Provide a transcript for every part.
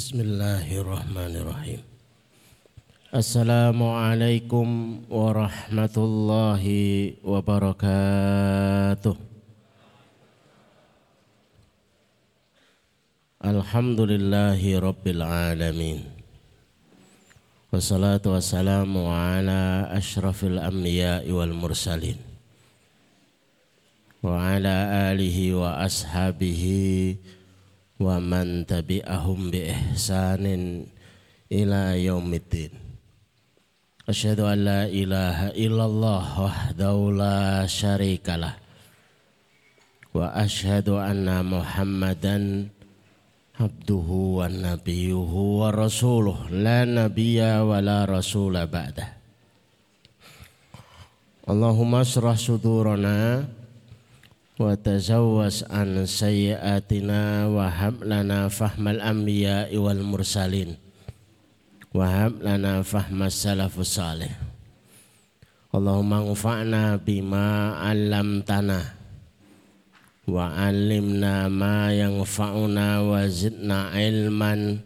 Bismillahirrahmanirrahim. Assalamualaikum warahmatullahi wabarakatuh. Alhamdulillahi rabbil alamin. Wassalatu wassalamu ala ashrafil anbiya wal mursalin. Wa ala alihi wa ashabihi wa man tabi'ahum bi ihsanin ila yaumiddin. Asyhadu an la ilaha illallah wahdahu la syarikalah. Wa asyhadu anna Muhammadan abduhu wa nabiyuhu wa rasuluh la nabiyya wa la rasula ba'dah. Allahumma asrah sudurana wa tazawwas an sayyiatina wa hab lana fahmal anbiya wal mursalin Wahab lana fahmas salafus salih. Allahumma ngfa'na bima 'allamtana wa 'allimna ma yanfa'una wa zidna ilman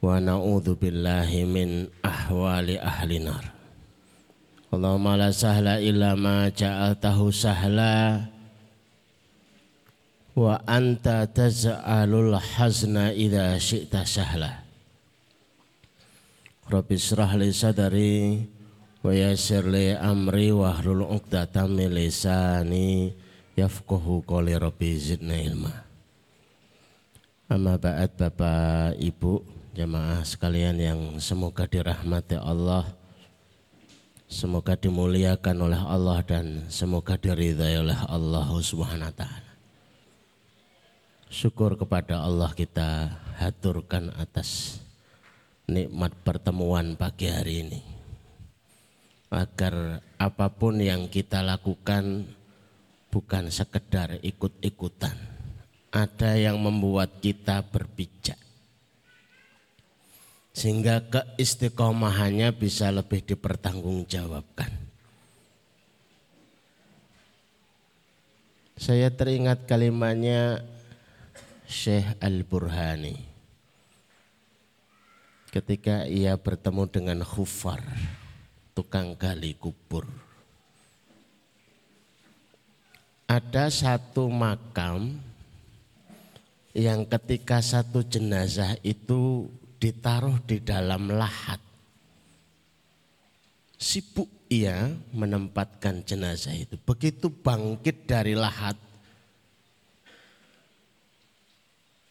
wa na'udzu billahi min ahwali ahli nar. Allahumma la sahla illa ma ja'altahu sahla wa anta taz'alul hazna idza syi'ta sahla. Rabbi israh li sadari wa yassir li amri wa hlul 'uqdatam min lisani yafqahu qawli rabbi zidna ilma. Amma ba'd Bapak Ibu jamaah sekalian yang semoga dirahmati Allah semoga dimuliakan oleh Allah dan semoga diridhai oleh Allah Subhanahu wa taala. Syukur kepada Allah kita haturkan atas nikmat pertemuan pagi hari ini. Agar apa pun yang kita lakukan bukan sekedar ikut-ikutan. Ada yang membuat kita berpijak. Sehingga keistiqomahannya bisa lebih dipertanggungjawabkan. Saya teringat kalimatnya Syekh Al-Burhani ketika ia bertemu dengan Khufar, tukang gali kubur. Ada satu makam yang ketika satu jenazah itu ditaruh di dalam lahat. Sibuk ia menempatkan jenazah itu. Begitu bangkit dari lahat,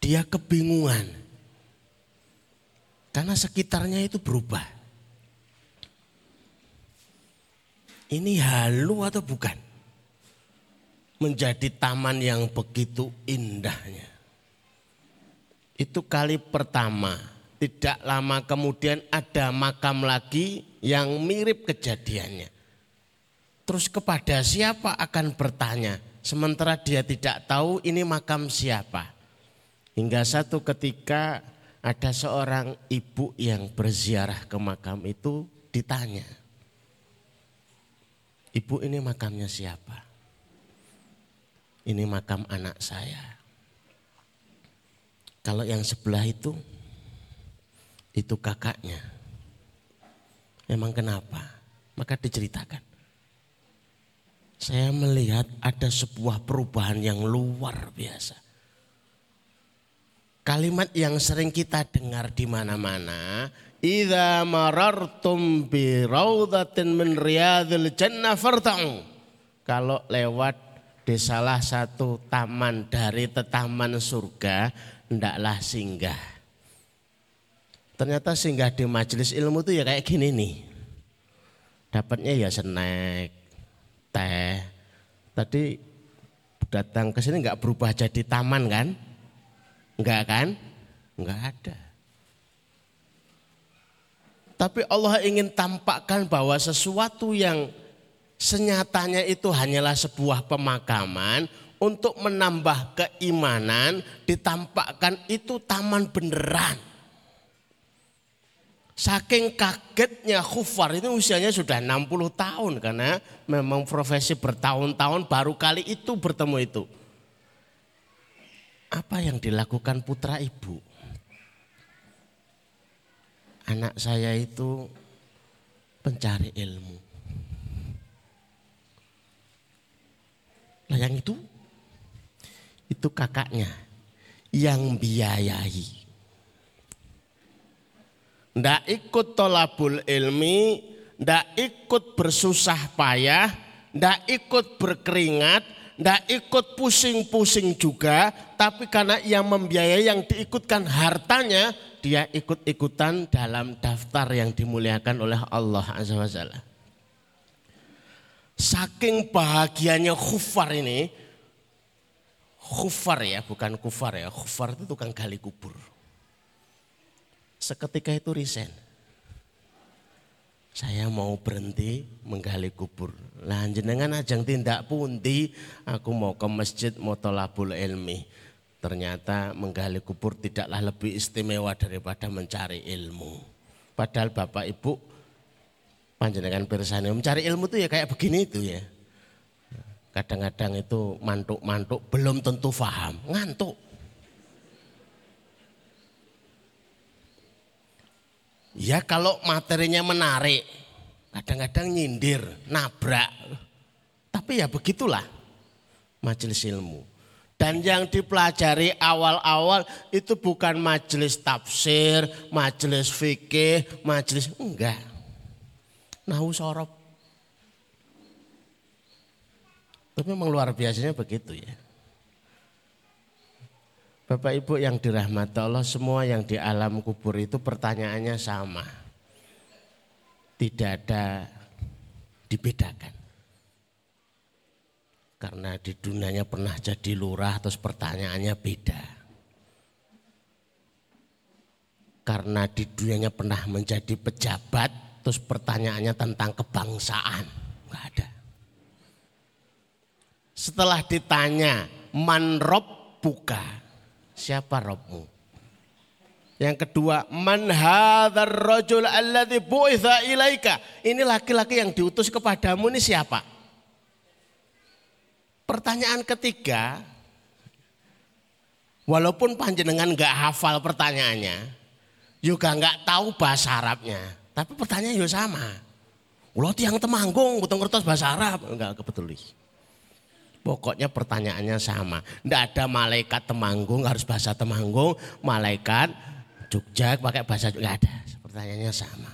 dia kebingungan karena sekitarnya itu berubah. Ini halu atau bukan? Menjadi taman yang begitu indahnya. Itu kali pertama. Tidak lama kemudian ada makam lagi yang mirip kejadiannya. Terus kepada siapa akan bertanya? Sementara dia tidak tahu ini makam siapa. Hingga satu ketika ada seorang ibu yang berziarah ke makam itu ditanya. Ibu ini makamnya siapa? Ini makam anak saya. Kalau yang sebelah itu, itu kakaknya. Emang kenapa? Maka diceritakan. Saya melihat ada sebuah perubahan yang luar biasa Kalimat yang sering kita dengar di mana-mana, "Idza marartum bi raudhatin min riyadil jannah farta'u." Kalau lewat di salah satu taman dari taman surga, ndaklah singgah. Ternyata singgah di majelis ilmu itu ya kayak gini nih. Dapatnya ya snack, teh. Tadi datang ke sini nggak berubah jadi taman kan? Enggak kan? Enggak ada. Tapi Allah ingin tampakkan bahwa sesuatu yang senyatanya itu hanyalah sebuah pemakaman untuk menambah keimanan ditampakkan itu taman beneran. Saking kagetnya Khufar itu usianya sudah 60 tahun karena memang profesi bertahun-tahun baru kali itu bertemu itu apa yang dilakukan putra ibu? anak saya itu pencari ilmu. Nah yang itu, itu kakaknya yang biayai. Ndak ikut tolabul ilmi, ndak ikut bersusah payah, ndak ikut berkeringat, ndak ikut pusing-pusing juga, tapi karena yang membiayai yang diikutkan hartanya, dia ikut-ikutan dalam daftar yang dimuliakan oleh Allah Azza wa Jalla. Saking bahagianya khufar ini, khufar ya, bukan kufar ya, khufar itu tukang gali kubur. Seketika itu resign. Saya mau berhenti menggali kubur. Lah jenengan ajang tindak pundi, aku mau ke masjid mau tolabul ilmi. Ternyata menggali kubur tidaklah lebih istimewa daripada mencari ilmu. Padahal Bapak Ibu panjenengan pirsani mencari ilmu itu ya kayak begini itu ya. Kadang-kadang itu mantuk-mantuk belum tentu paham, ngantuk. Ya kalau materinya menarik, kadang-kadang nyindir, nabrak. Tapi ya begitulah majelis ilmu. Dan yang dipelajari awal-awal itu bukan majelis tafsir, majelis fikih, majelis enggak. Nahu sorop. Tapi memang luar biasanya begitu ya. Bapak Ibu yang dirahmati Allah semua yang di alam kubur itu pertanyaannya sama. Tidak ada dibedakan. Karena di dunianya pernah jadi lurah terus pertanyaannya beda. Karena di dunianya pernah menjadi pejabat terus pertanyaannya tentang kebangsaan. Enggak ada. Setelah ditanya man buka. Siapa robmu? Yang kedua, man hadzal rajul alladzi bu'itha ilaika. Ini laki-laki yang diutus kepadamu ini siapa? Pertanyaan ketiga, walaupun panjenengan nggak hafal pertanyaannya, juga nggak tahu bahasa Arabnya, tapi pertanyaan juga sama. Ulo tiang temanggung, butuh ngertos bahasa Arab, enggak kepetuli. Pokoknya pertanyaannya sama. Tidak ada malaikat temanggung harus bahasa temanggung, malaikat Jogja pakai bahasa juga ada. Pertanyaannya sama.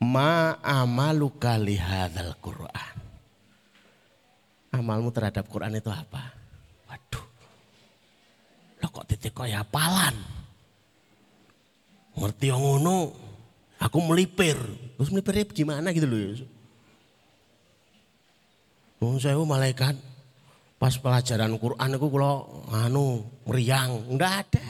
Ma amaluka lihadzal Qur'an amalmu terhadap Quran itu apa? Waduh, lo kok titik kaya palan? Ngerti yang ngono, aku melipir. Terus melipirnya gimana gitu loh Wong saya malaikat pas pelajaran Quran aku kalau anu meriang, enggak ada.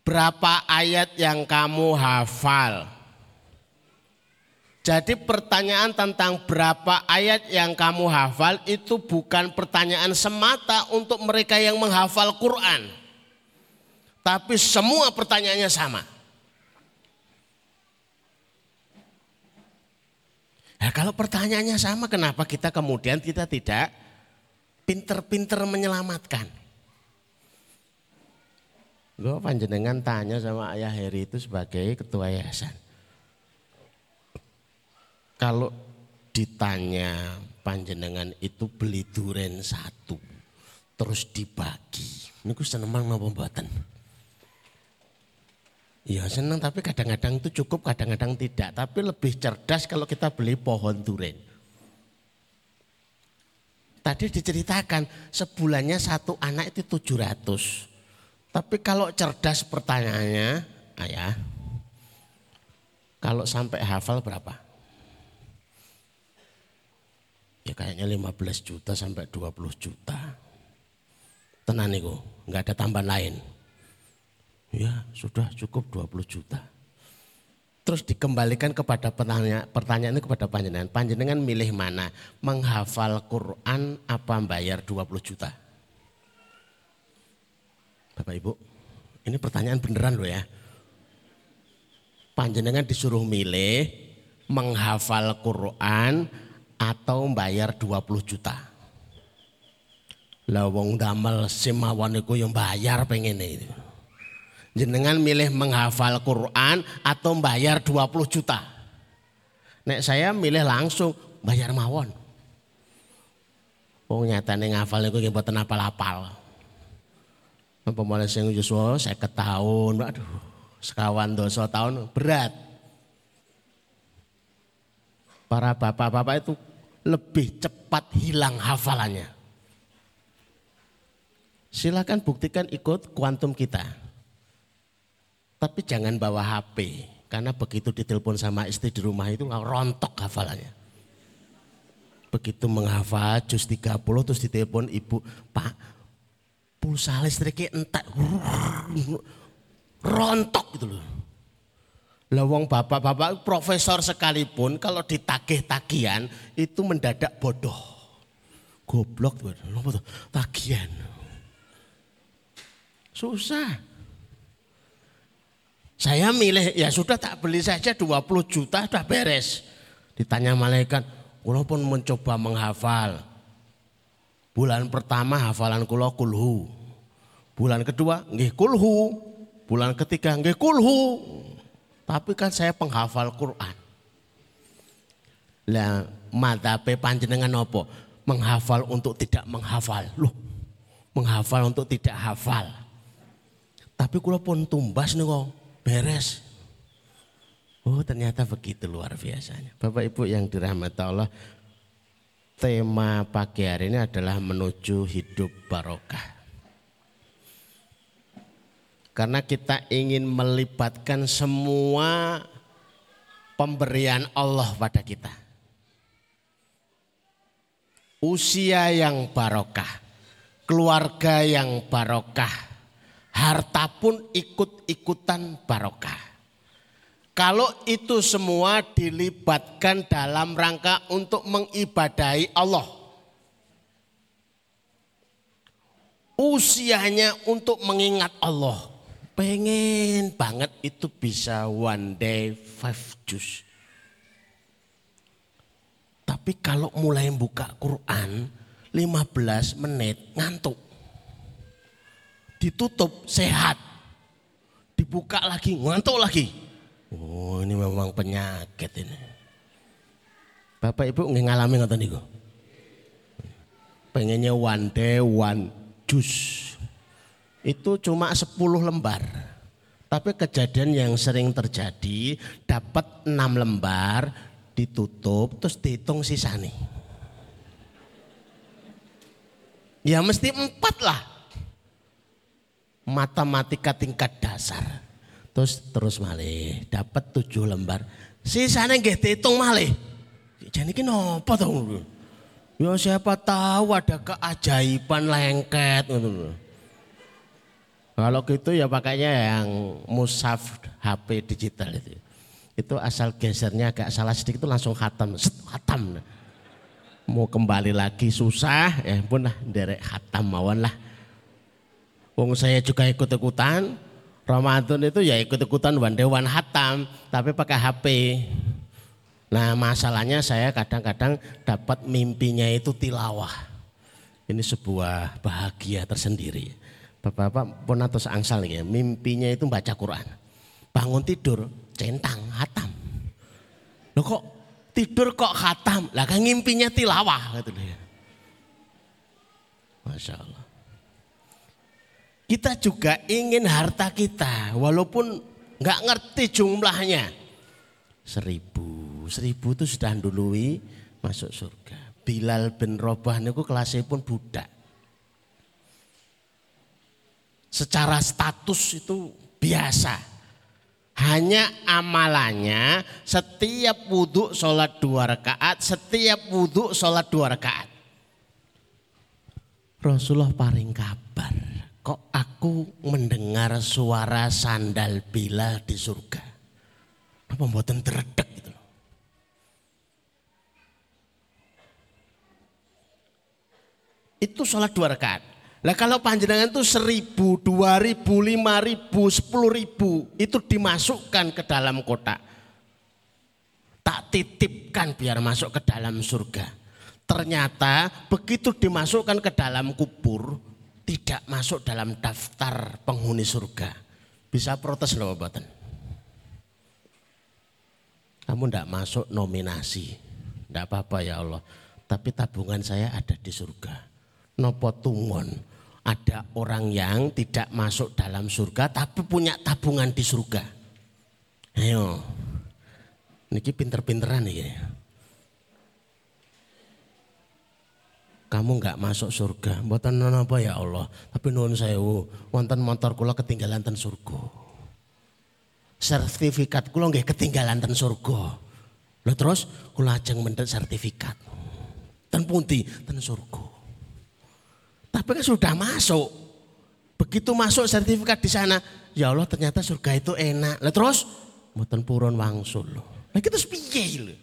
Berapa ayat yang kamu hafal? Jadi pertanyaan tentang berapa ayat yang kamu hafal itu bukan pertanyaan semata untuk mereka yang menghafal Quran. Tapi semua pertanyaannya sama. Nah, kalau pertanyaannya sama kenapa kita kemudian kita tidak pinter-pinter menyelamatkan? Gue panjenengan tanya sama ayah Heri itu sebagai ketua yayasan. Kalau ditanya panjenengan itu beli duren satu terus dibagi. Ini ku seneng napa mboten? Ya senang tapi kadang-kadang itu cukup kadang-kadang tidak. Tapi lebih cerdas kalau kita beli pohon duren. Tadi diceritakan sebulannya satu anak itu 700. Tapi kalau cerdas pertanyaannya, ayah, kalau sampai hafal berapa? ya kayaknya 15 juta sampai 20 juta. Tenan itu, nggak ada tambahan lain. Ya sudah cukup 20 juta. Terus dikembalikan kepada pertanyaan, pertanyaan ini kepada panjenengan. Panjenengan milih mana? Menghafal Quran apa bayar 20 juta? Bapak Ibu, ini pertanyaan beneran loh ya. Panjenengan disuruh milih menghafal Quran atau bayar 20 juta. Lah damel simawan iku yang bayar pengen itu. Jenengan milih menghafal Quran atau bayar 20 juta? Nek saya milih langsung bayar mawon. Wong nyatane ngafal niku nggih mboten apal-apal. Apa mulai sing yuswa 50 tahun, aduh, sekawan dosa tahun berat. Para bapak-bapak itu lebih cepat hilang hafalannya. Silakan buktikan ikut kuantum kita. Tapi jangan bawa HP. Karena begitu ditelepon sama istri di rumah itu rontok hafalannya. Begitu menghafal jus 30 terus ditelepon ibu, Pak pulsa listriknya entek. Rontok gitu loh. Lawang bapak-bapak profesor sekalipun kalau ditagih tagihan itu mendadak bodoh. Goblok tuh, tagihan. Susah. Saya milih ya sudah tak beli saja 20 juta sudah beres. Ditanya malaikat, walaupun mencoba menghafal. Bulan pertama hafalan kula kulhu. Bulan kedua nggih kulhu. Bulan ketiga nggih kulhu. Tapi kan saya penghafal Quran. Lah pe panjenengan apa? Menghafal untuk tidak menghafal. Loh, menghafal untuk tidak hafal. Tapi kula pun tumbas nih kok, beres. Oh ternyata begitu luar biasanya. Bapak Ibu yang dirahmati Allah, tema pagi hari ini adalah menuju hidup barokah. Karena kita ingin melibatkan semua pemberian Allah pada kita. Usia yang barokah, keluarga yang barokah, harta pun ikut-ikutan barokah. Kalau itu semua dilibatkan dalam rangka untuk mengibadahi Allah. Usianya untuk mengingat Allah. Pengen banget itu bisa one day five juice. Tapi kalau mulai buka Quran 15 menit ngantuk ditutup sehat. Dibuka lagi, ngantuk lagi. Oh ini memang penyakit ini. Bapak Ibu nggak ngalami ngoten niku. Pengennya one day one juice. Itu cuma 10 lembar. Tapi kejadian yang sering terjadi dapat 6 lembar ditutup terus dihitung sisa nih. Ya mesti empat lah matematika tingkat dasar. Terus terus malih dapat tujuh lembar. Sisanya nggih dihitung malih. Jadi ini apa tuh? Ya siapa tahu ada keajaiban lengket Kalau gitu ya pakainya yang musaf HP digital itu. Itu asal gesernya agak salah sedikit itu langsung khatam, khatam. Mau kembali lagi susah, ya pun lah derek khatam mawon lah. Wong saya juga ikut-ikutan. Ramadan itu ya ikut-ikutan one day one hatam, tapi pakai HP. Nah masalahnya saya kadang-kadang dapat mimpinya itu tilawah. Ini sebuah bahagia tersendiri. Bapak-bapak pun atau angsal ya, mimpinya itu baca Quran. Bangun tidur, centang, hatam. Loh kok tidur kok hatam? Lah kan mimpinya tilawah gitu ya. Masya Allah. Kita juga ingin harta kita walaupun nggak ngerti jumlahnya. Seribu, seribu itu sudah dului masuk surga. Bilal bin Robah niku kelasnya pun budak. Secara status itu biasa. Hanya amalannya setiap wudhu sholat dua rakaat, setiap wudhu sholat dua rakaat. Rasulullah paling kabar kok aku mendengar suara sandal bila di surga. Apa mboten teredek gitu. Itu sholat dua rakaat. Lah kalau panjenengan itu seribu, dua ribu, lima ribu, sepuluh ribu itu dimasukkan ke dalam kotak. Tak titipkan biar masuk ke dalam surga. ternyata begitu dimasukkan ke dalam kubur tidak masuk dalam daftar penghuni surga. Bisa protes loh Bapak. Kamu tidak masuk nominasi. Tidak apa-apa ya Allah. Tapi tabungan saya ada di surga. Nopo tungon. Ada orang yang tidak masuk dalam surga tapi punya tabungan di surga. Ayo. Niki pinter-pinteran nih. Kamu nggak masuk surga, buatan apa ya Allah. Tapi nuwun sewu, wonten motor kula ketinggalan ten surga. Sertifikat kula nggih ketinggalan ten surga. Lho terus kula ajeng mendet sertifikat. Ten pundi? Ten surga. Tapi kan sudah masuk. Begitu masuk sertifikat di sana, ya Allah ternyata surga itu enak. Lah terus mboten purun wangsul. Lah kita piye lho?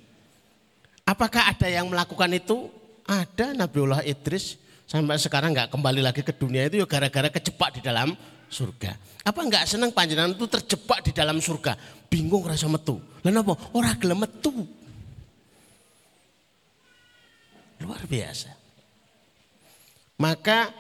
Apakah ada yang melakukan itu? Ada Nabiullah Idris sampai sekarang nggak kembali lagi ke dunia itu ya gara-gara kejebak di dalam surga. Apa nggak senang panjenengan itu terjebak di dalam surga? Bingung rasa metu. Lalu apa? Orang gelem metu. Luar biasa. Maka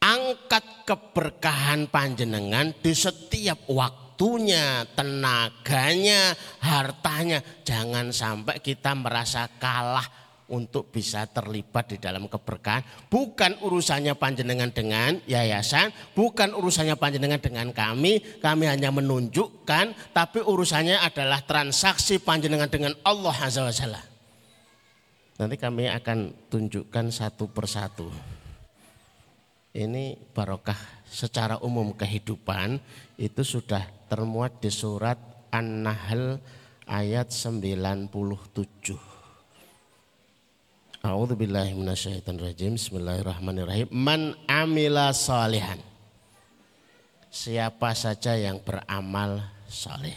angkat keberkahan panjenengan di setiap waktunya, tenaganya, hartanya. Jangan sampai kita merasa kalah untuk bisa terlibat di dalam keberkahan. Bukan urusannya panjenengan dengan yayasan, bukan urusannya panjenengan dengan kami. Kami hanya menunjukkan, tapi urusannya adalah transaksi panjenengan dengan Allah Azza wa Jalla. Nanti kami akan tunjukkan satu persatu. Ini barokah secara umum kehidupan itu sudah termuat di surat An-Nahl ayat 97. A'udzu billahi rajim. Bismillahirrahmanirrahim. Man amila salihan. Siapa saja yang beramal saleh.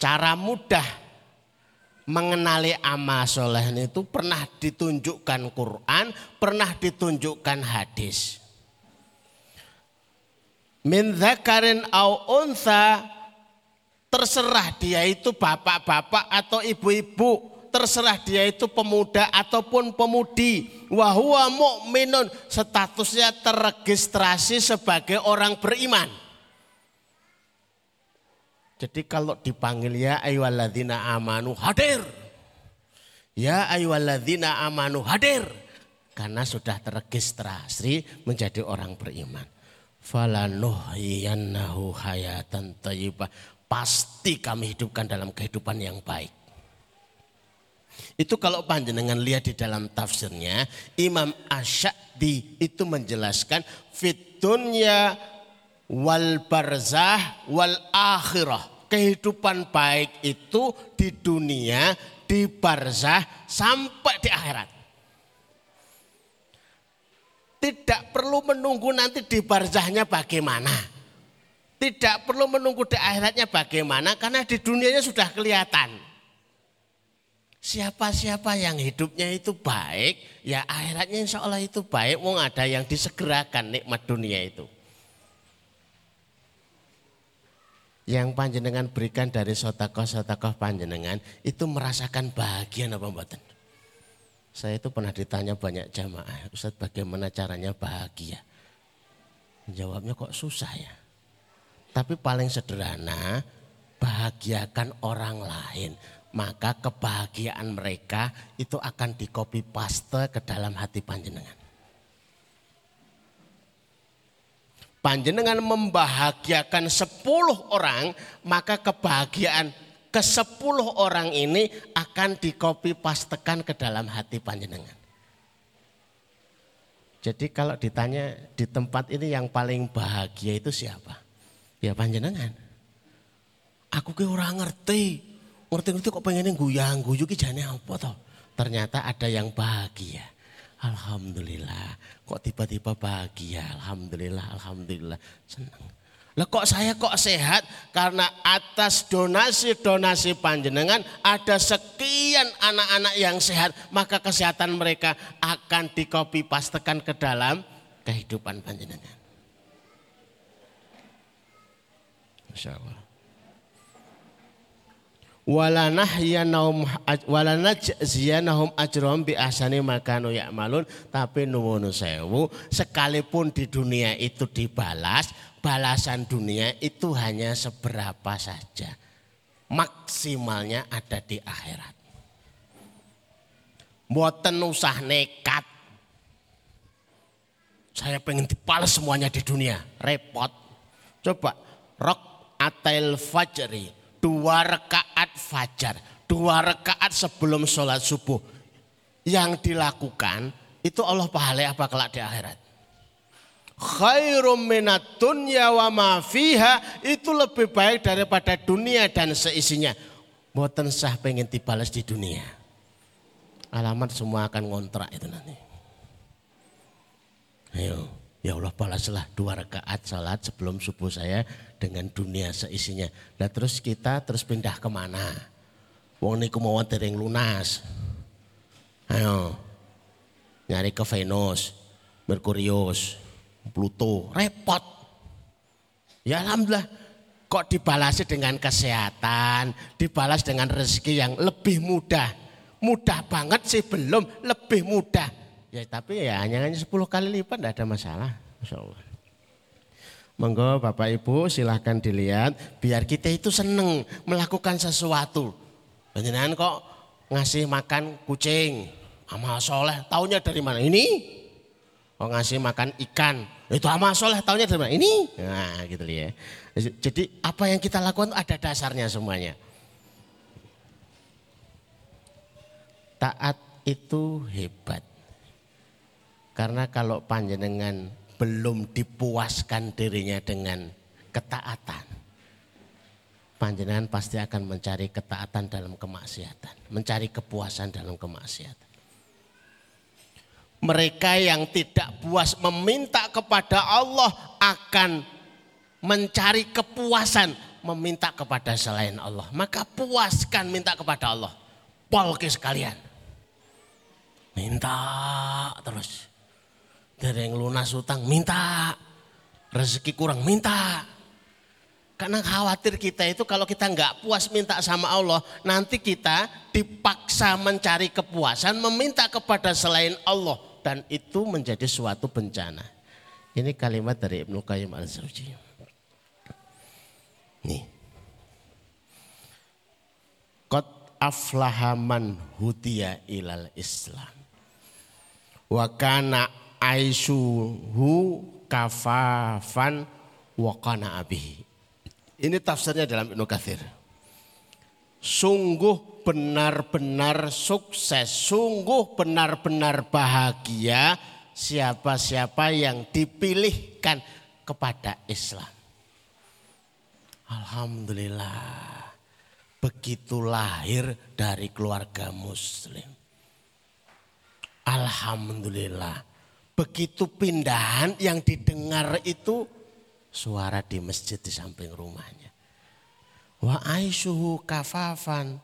Cara mudah mengenali amal soleh itu pernah ditunjukkan Quran, pernah ditunjukkan hadis. Min zakarin au unsa terserah dia itu bapak-bapak atau ibu-ibu terserah dia itu pemuda ataupun pemudi. Wahwa mukminun statusnya terregistrasi sebagai orang beriman. Jadi kalau dipanggil ya ayyuhalladzina amanu hadir. Ya ayyuhalladzina amanu hadir. Karena sudah terregistrasi menjadi orang beriman. Falanuhyiyannahu hayatan thayyibah. Pasti kami hidupkan dalam kehidupan yang baik itu kalau panjenengan lihat di dalam tafsirnya, Imam Asy'adi itu menjelaskan fitunya wal barzah wal akhirah. Kehidupan baik itu di dunia, di barzah sampai di akhirat. Tidak perlu menunggu nanti di barzahnya bagaimana. Tidak perlu menunggu di akhiratnya bagaimana karena di dunianya sudah kelihatan. Siapa-siapa yang hidupnya itu baik, ya akhiratnya insya Allah itu baik. Mau ada yang disegerakan nikmat dunia itu. Yang panjenengan berikan dari sotakoh-sotakoh panjenengan itu merasakan bahagia apa mboten? Saya itu pernah ditanya banyak jamaah, Ustaz bagaimana caranya bahagia? Jawabnya kok susah ya. Tapi paling sederhana, bahagiakan orang lain maka kebahagiaan mereka itu akan di copy paste ke dalam hati panjenengan. Panjenengan membahagiakan 10 orang, maka kebahagiaan ke 10 orang ini akan di copy pastekan ke dalam hati panjenengan. Jadi kalau ditanya di tempat ini yang paling bahagia itu siapa? Ya panjenengan. Aku ke orang ngerti, ngerti-ngerti kok pengennya guyang guyu ki jane apa toh? Ternyata ada yang bahagia. Alhamdulillah. Kok tiba-tiba bahagia? Alhamdulillah, alhamdulillah. Senang. Lah kok saya kok sehat? Karena atas donasi-donasi panjenengan ada sekian anak-anak yang sehat. Maka kesehatan mereka akan dikopi pastekan ke dalam kehidupan panjenengan. Masya Allah. Wala nahyanahum wala najziyanahum ajrahum bi ahsani makanu ya'malun. Tapi nuwun sewu sekalipun di dunia itu dibalas balasan dunia itu hanya seberapa saja. Maksimalnya ada di akhirat. Mboten usah nekat. Saya pengen dibalas semuanya di dunia. Repot. Coba rok atail fajri dua rekaat fajar, dua rekaat sebelum sholat subuh. Yang dilakukan itu Allah pahala apa kelak di akhirat. Khairum minat dunya wa ma fiha itu lebih baik daripada dunia dan seisinya. Boten sah pengen dibalas di dunia. Alamat semua akan ngontrak itu nanti. Ayo. Ya Allah balaslah dua rakaat salat sebelum subuh saya dengan dunia seisinya. Nah terus kita terus pindah ke mana? Wong niku mau dereng lunas. Ayo nyari ke Venus, Merkurius, Pluto, repot. Ya alhamdulillah kok dibalasi dengan kesehatan, dibalas dengan rezeki yang lebih mudah. Mudah banget sih belum, lebih mudah Ya tapi ya hanya hanya 10 kali lipat tidak ada masalah. Masya Allah. Monggo Bapak Ibu silahkan dilihat biar kita itu seneng melakukan sesuatu. Panjenengan kok ngasih makan kucing, amal soleh, taunya dari mana? Ini? Kok ngasih makan ikan, itu amal soleh, taunya dari mana? Ini? Nah gitu ya. Jadi apa yang kita lakukan ada dasarnya semuanya. Taat itu hebat. Karena kalau panjenengan belum dipuaskan dirinya dengan ketaatan, panjenengan pasti akan mencari ketaatan dalam kemaksiatan, mencari kepuasan dalam kemaksiatan. Mereka yang tidak puas meminta kepada Allah akan mencari kepuasan meminta kepada selain Allah. Maka puaskan minta kepada Allah. Polke sekalian. Minta terus. Dereng lunas utang minta. Rezeki kurang minta. Karena khawatir kita itu kalau kita nggak puas minta sama Allah, nanti kita dipaksa mencari kepuasan, meminta kepada selain Allah dan itu menjadi suatu bencana. Ini kalimat dari Ibnu Qayyim al-Zawji. Nih. Qad aflahaman hudiya ilal Islam. Wa kana aisuhu kafafan wakana abihi. Ini tafsirnya dalam Ibnu Kathir. Sungguh benar-benar sukses, sungguh benar-benar bahagia siapa-siapa yang dipilihkan kepada Islam. Alhamdulillah, begitu lahir dari keluarga Muslim. Alhamdulillah, Begitu pindahan yang didengar itu suara di masjid di samping rumahnya. Wa aisuhu kafafan.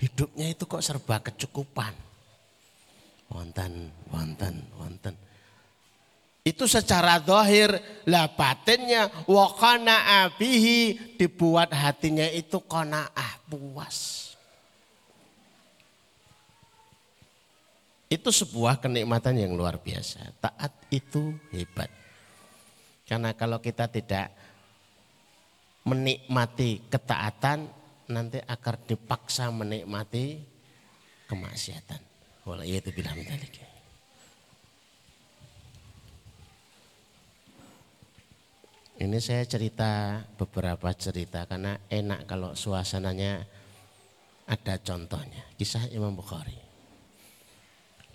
Hidupnya itu kok serba kecukupan. Wonten, wonten, wonten. Itu secara dohir lah batinnya wakana abihi dibuat hatinya itu ah puas. Itu sebuah kenikmatan yang luar biasa. Taat itu hebat. Karena kalau kita tidak menikmati ketaatan, nanti akan dipaksa menikmati kemaksiatan. Walau itu bilang tadi. Ini saya cerita beberapa cerita karena enak kalau suasananya ada contohnya. Kisah Imam Bukhari.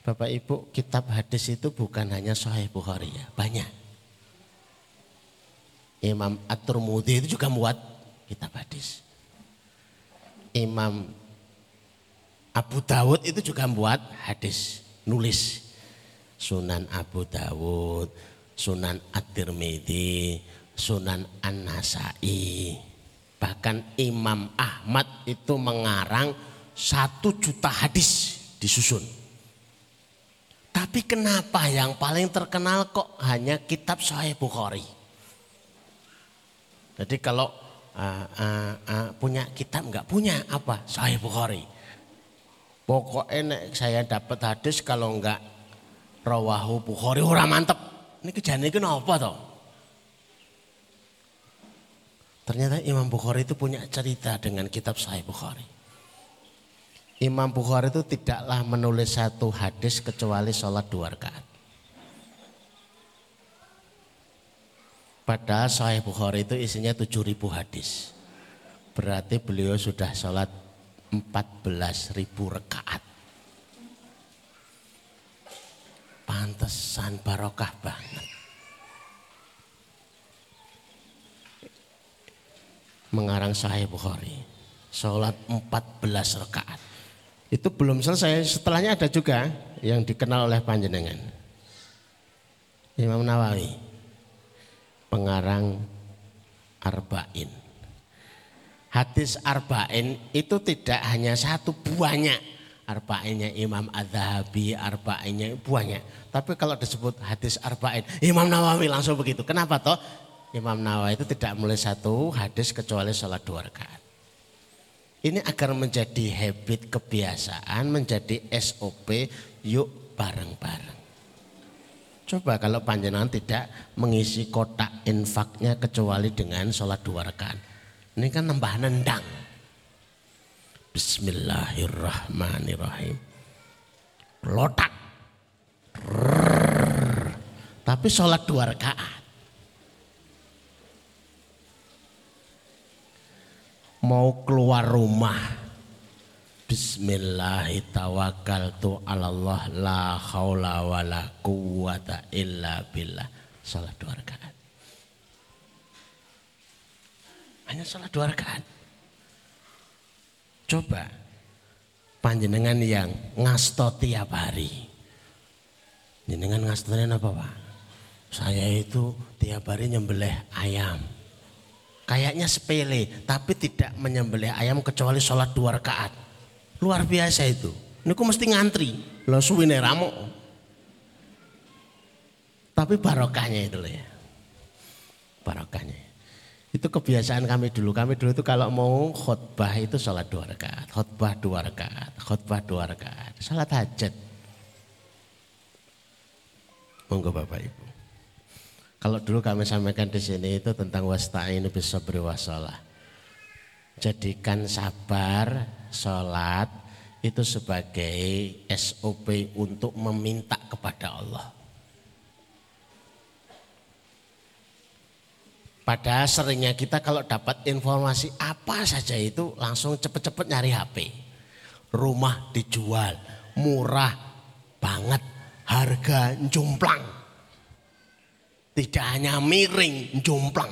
Bapak Ibu kitab hadis itu bukan hanya Sahih Bukhari ya, banyak. Imam At-Turmudi itu juga membuat kitab hadis. Imam Abu Dawud itu juga membuat hadis, nulis. Sunan Abu Dawud, Sunan At-Tirmidzi, Sunan An-Nasai. Bahkan Imam Ahmad itu mengarang satu juta hadis disusun. Tapi kenapa yang paling terkenal kok hanya kitab Sahih Bukhari? Jadi kalau uh, uh, uh, punya kitab enggak? Punya apa? Sahih Bukhari. Pokoknya saya dapat hadis kalau enggak rawahu Bukhari ora mantep. Ini kejadian ini kenapa toh? Ternyata Imam Bukhari itu punya cerita dengan kitab Sahih Bukhari. Imam Bukhari itu tidaklah menulis satu hadis kecuali sholat dua rakaat. Padahal Sahih Bukhari itu isinya 7000 hadis. Berarti beliau sudah sholat 14.000 rakaat. Pantesan barokah banget. Mengarang Sahih Bukhari. Sholat 14 rakaat. Itu belum selesai, setelahnya ada juga yang dikenal oleh panjenengan. Imam Nawawi, pengarang Arba'in. Hadis Arba'in itu tidak hanya satu, banyak. Arba'innya Imam Az-Zahabi, Arba'innya banyak. Tapi kalau disebut hadis Arba'in, Imam Nawawi langsung begitu. Kenapa toh? Imam Nawawi itu tidak mulai satu hadis kecuali sholat dua rakaat. Ini agar menjadi habit kebiasaan, menjadi SOP, yuk bareng-bareng. Coba kalau panjenengan tidak mengisi kotak infaknya kecuali dengan sholat dua. Ini kan nambah nendang. Bismillahirrahmanirrahim. Lotak. Tapi sholat dua rakaat. Mau keluar rumah. Bismillahirrahmanirrahim. Allah la haula illa billah. Salat dua rakaat. Hanya salat dua rakaat. Coba panjenengan yang ngasto tiap hari. Jenengan ngastonya apa pak? Saya itu tiap hari nyembelih ayam Kayaknya sepele, tapi tidak menyembelih ayam kecuali sholat dua rakaat. Luar biasa itu. Ini kok mesti ngantri. Lo suwine ramo. Tapi barokahnya itu loh ya. Barokahnya. Itu kebiasaan kami dulu. Kami dulu itu kalau mau khutbah itu sholat dua rakaat. Khutbah dua rakaat. Khutbah dua rakaat. Sholat hajat. Monggo Bapak Ibu. Kalau dulu kami sampaikan di sini itu tentang wasta'inu bisabri wasolah. Jadikan sabar, sholat itu sebagai SOP untuk meminta kepada Allah. Pada seringnya kita kalau dapat informasi apa saja itu langsung cepet-cepet nyari HP. Rumah dijual, murah banget, harga jumplang. Tidak hanya miring, jomplang.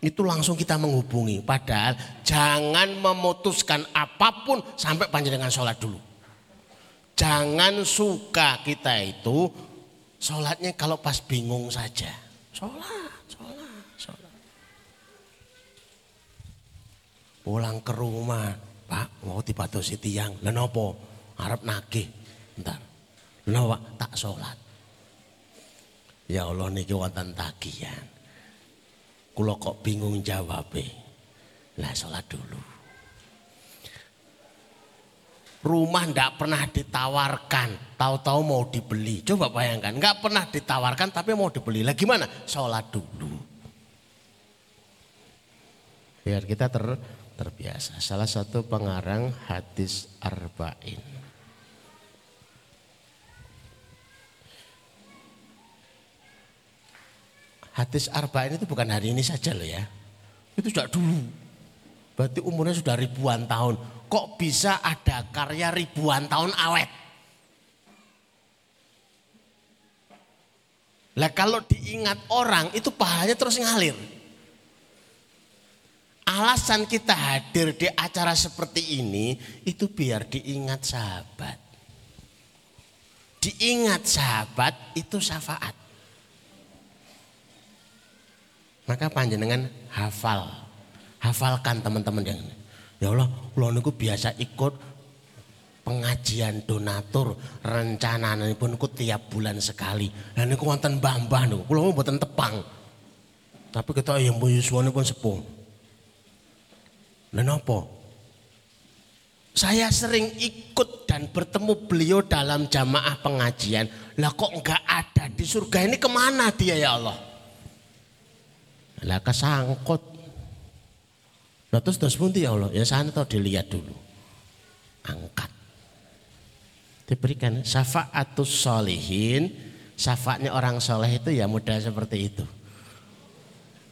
Itu langsung kita menghubungi. Padahal jangan memutuskan apa pun sampai panjenengan sholat dulu. Jangan suka kita itu sholatnya kalau pas bingung saja. Sholat, sholat, sholat. Pulang ke rumah, Pak mau dibatosi tiang. Lenopo, harap nagih. Bentar. Lenopo, tak sholat. Ya Allah niki wonten tagihan. Kula kok bingung jawab Lah sholat dulu. Rumah ndak pernah ditawarkan, tahu-tahu mau dibeli. Coba bayangkan, nggak pernah ditawarkan tapi mau dibeli. Lah gimana? Sholat dulu. Biar kita ter, terbiasa. Salah satu pengarang hadis arba'in. Hadis arba'in itu bukan hari ini saja loh ya. Itu sudah dulu. Berarti umurnya sudah ribuan tahun. Kok bisa ada karya ribuan tahun awet? Lah kalau diingat orang itu pahalanya terus ngalir. Alasan kita hadir di acara seperti ini itu biar diingat sahabat. Diingat sahabat itu syafaat. Maka panjenengan hafal. Hafalkan teman-teman yang Ya Allah, kula niku biasa ikut pengajian donatur rencana pun niku tiap bulan sekali. Dan niku wonten mbah-mbah niku, kula mboten tepang. Tapi kita yang pun pun sepuh. Lenopo? Saya sering ikut dan bertemu beliau dalam jamaah pengajian. Lah kok enggak ada di surga ini ke mana dia ya Allah? Lah kesangkut. Nah terus terus pun ya Allah, ya sana tahu dilihat dulu. Angkat. Diberikan syafaatus solihin, syafaatnya orang soleh itu ya mudah seperti itu.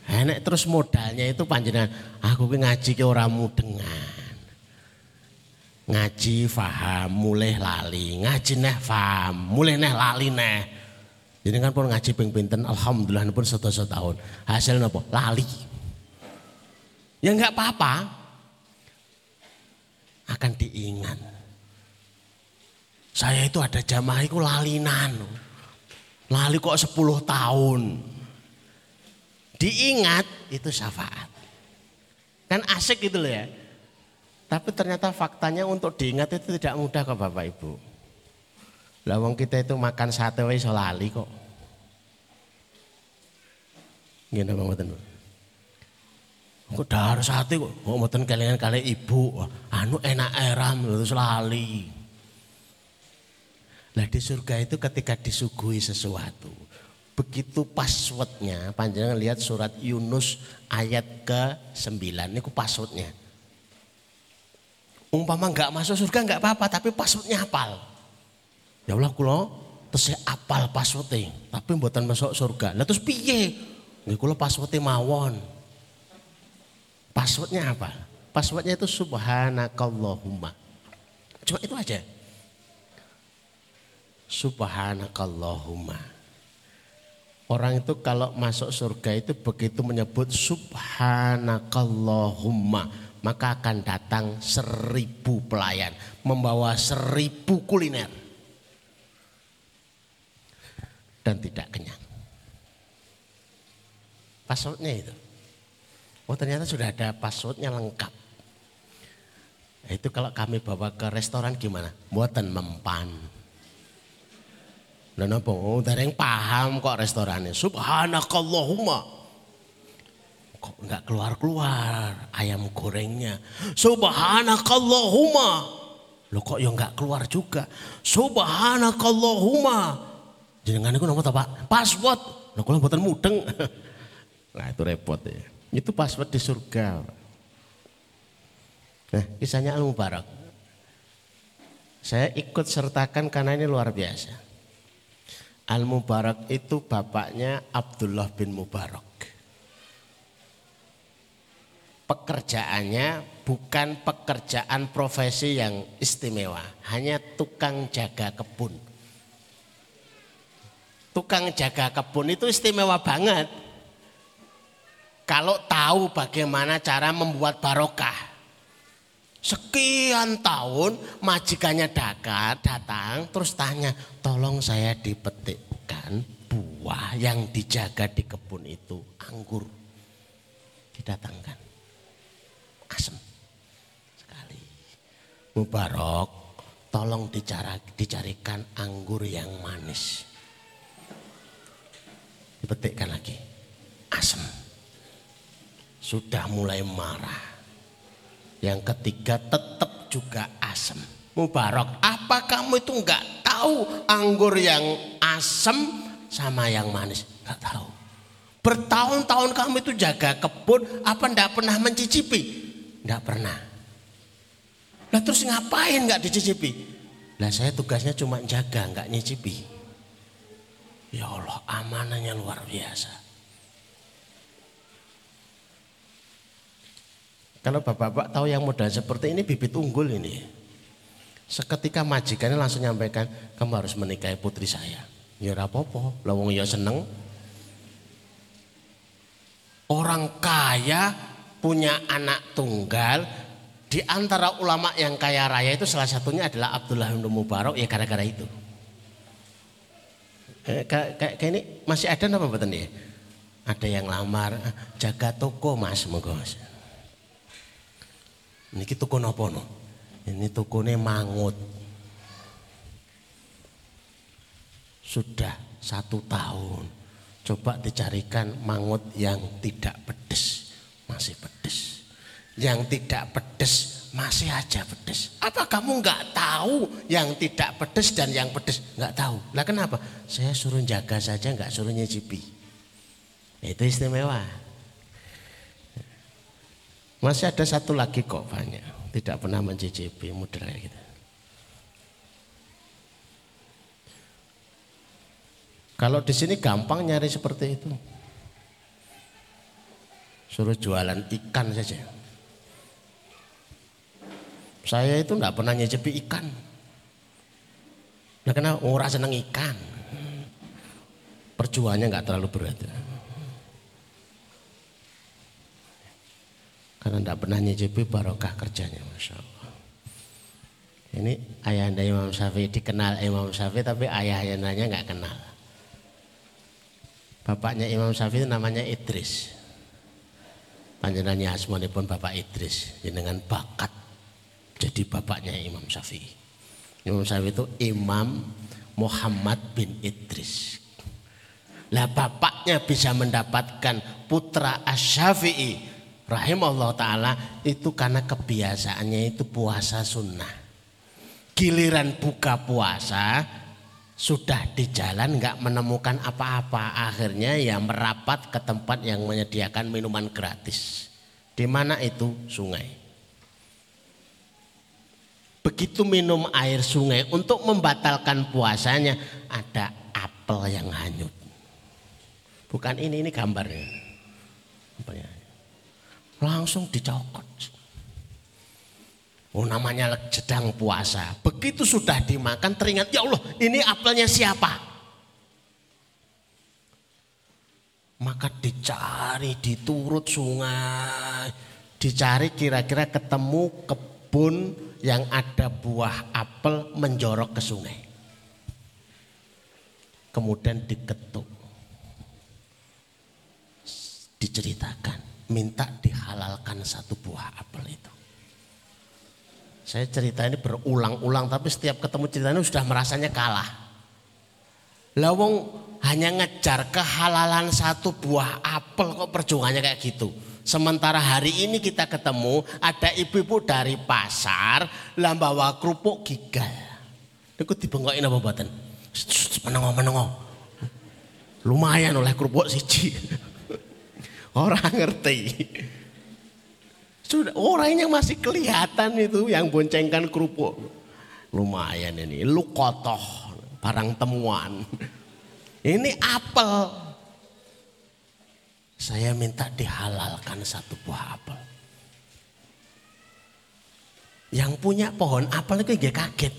Enak terus modalnya itu panjenengan aku ngaji ke orang mudengan. Ngaji faham mulai lali, ngaji neh faham, mulai neh lali neh. Jadi kan pun ngaji ping pinten alhamdulillah pun satu tahun. Hasilnya apa? Lali. Ya enggak apa-apa. Akan diingat. Saya itu ada jamaah itu lalinan. Lali kok 10 tahun diingat itu syafaat. Kan asik gitu loh ya. Tapi ternyata faktanya untuk diingat itu tidak mudah kok Bapak Ibu. Lawang kita itu makan sate wae lali kok. Gini Bang Mboten. Kok dahar sate kok, kok mboten kelingan kali ibu. Anu enak eram terus lali. Lah di surga itu ketika disuguhi sesuatu, begitu passwordnya panjangan lihat surat Yunus ayat ke-9 ini ku passwordnya umpama nggak masuk surga nggak apa-apa tapi passwordnya apal ya Allah kulo terus apal passwordnya tapi buatan masuk surga. Lah terus piye? Nggak kulo passwordnya mawon. Passwordnya apa? Passwordnya itu subhanakallahumma. Cuma itu aja. Subhanakallahumma. Orang itu kalau masuk surga itu begitu menyebut subhanakallahumma maka akan datang seribu pelayan membawa seribu kuliner dan tidak kenyang. Passwordnya itu. Oh ternyata sudah ada passwordnya lengkap. Itu kalau kami bawa ke restoran gimana? Buatan mempan. Dan apa? Oh, yang paham kok restorannya. Subhanakallahumma. Kok enggak keluar-keluar ayam gorengnya. Subhanakallahumma. Loh kok ya enggak keluar juga. Subhanakallahumma. Jenengan itu nomor apa? Password. Loh kalau buatan mudeng. Nah itu repot ya. Itu password di surga. Nah kisahnya Al-Mubarak. Saya ikut sertakan karena ini luar biasa. Al-Mubarak itu bapaknya Abdullah bin Mubarak. Pekerjaannya bukan pekerjaan profesi yang istimewa, hanya tukang jaga kebun. Tukang jaga kebun itu istimewa banget. Kalau tahu bagaimana cara membuat barokah. Sekian tahun majikannya dakat datang terus tanya, tolong saya dipetikkan buah yang dijaga di kebun itu anggur. Didatangkan. Asem sekali. Mubarok, tolong dicara, dicarikan anggur yang manis. Dipetikkan lagi. Asem. Sudah mulai marah yang ketiga tetap juga asam. Mubarak, apa kamu itu enggak tahu anggur yang asam sama yang manis? Enggak tahu. Bertahun-tahun kamu itu jaga kebun, apa enggak pernah mencicipi? Enggak pernah. Lah terus ngapain enggak dicicipi? Lah saya tugasnya cuma jaga, enggak nyicipi. Ya Allah, amanahnya luar biasa. Kalau bapak-bapak tahu yang modal seperti ini bibit unggul ini. Seketika majikannya langsung nyampaikan, kamu harus menikahi putri saya. Ya rapopo, lawang ya seneng. Orang kaya punya anak tunggal, di antara ulama yang kaya raya itu salah satunya adalah Abdullah bin Mubarak ya gara-gara itu. Eh, kayak, ini masih ada apa betul ya? Ada yang lamar jaga toko mas, monggo mas. Niki toko napa no? Ini tokone mangut. Sudah satu tahun. Coba dicarikan mangut yang tidak pedes. Masih pedes. yang tidak pedes masih aja pedes. Apa kamu nggak tahu yang tidak pedes dan yang pedes nggak tahu? Lah kenapa? Saya suruh jaga saja nggak suruh nyicipi. Itu istimewa. Masih ada satu lagi kok banyak tidak pernah mencicipi kayak gitu. Kalau di sini gampang nyari seperti itu. Suruh jualan ikan saja. Saya itu enggak pernah nyicipi ikan. Nah, karena orang seneng ikan. Perjuangannya enggak terlalu berat. Karena enggak pernah nyicipi barokah kerjanya, masya Allah. Ini ayah anda Imam Syafi'i dikenal Imam Syafi'i tapi ayah ayahnya nggak kenal. Bapaknya Imam Syafi'i namanya Idris. Panjenengannya pun Bapak Idris dengan bakat jadi bapaknya Imam Syafi'i. Imam Syafi'i itu Imam Muhammad bin Idris. Lah bapaknya bisa mendapatkan putra Asy-Syafi'i rahimahullah taala itu karena kebiasaannya itu puasa sunnah. Giliran buka puasa sudah di jalan nggak menemukan apa-apa akhirnya ya merapat ke tempat yang menyediakan minuman gratis di mana itu sungai begitu minum air sungai untuk membatalkan puasanya ada apel yang hanyut bukan ini ini gambarnya langsung dicokot Oh namanya sedang puasa. Begitu sudah dimakan teringat, ya Allah ini apelnya siapa? Maka dicari, diturut sungai. Dicari kira-kira ketemu kebun yang ada buah apel menjorok ke sungai. Kemudian diketuk. Diceritakan, minta dihalalkan satu buah apel itu. Saya cerita ini berulang-ulang tapi setiap ketemu ceritanya sudah merasanya kalah. Lawong hanya ngejar kehalalan satu buah apel kok perjuangannya kayak gitu. Sementara hari ini kita ketemu ada ibu-ibu dari pasar lah bawa kerupuk gigal. Niku dibengokin apa mboten? Menengo menengo. Lumayan oleh kerupuk siji. Orang ngerti. Sudah orangnya masih kelihatan itu yang boncengkan kerupuk. Lumayan ini, lu kotoh barang temuan. Ini apel. Saya minta dihalalkan satu buah apel. Yang punya pohon apel itu gak kaget.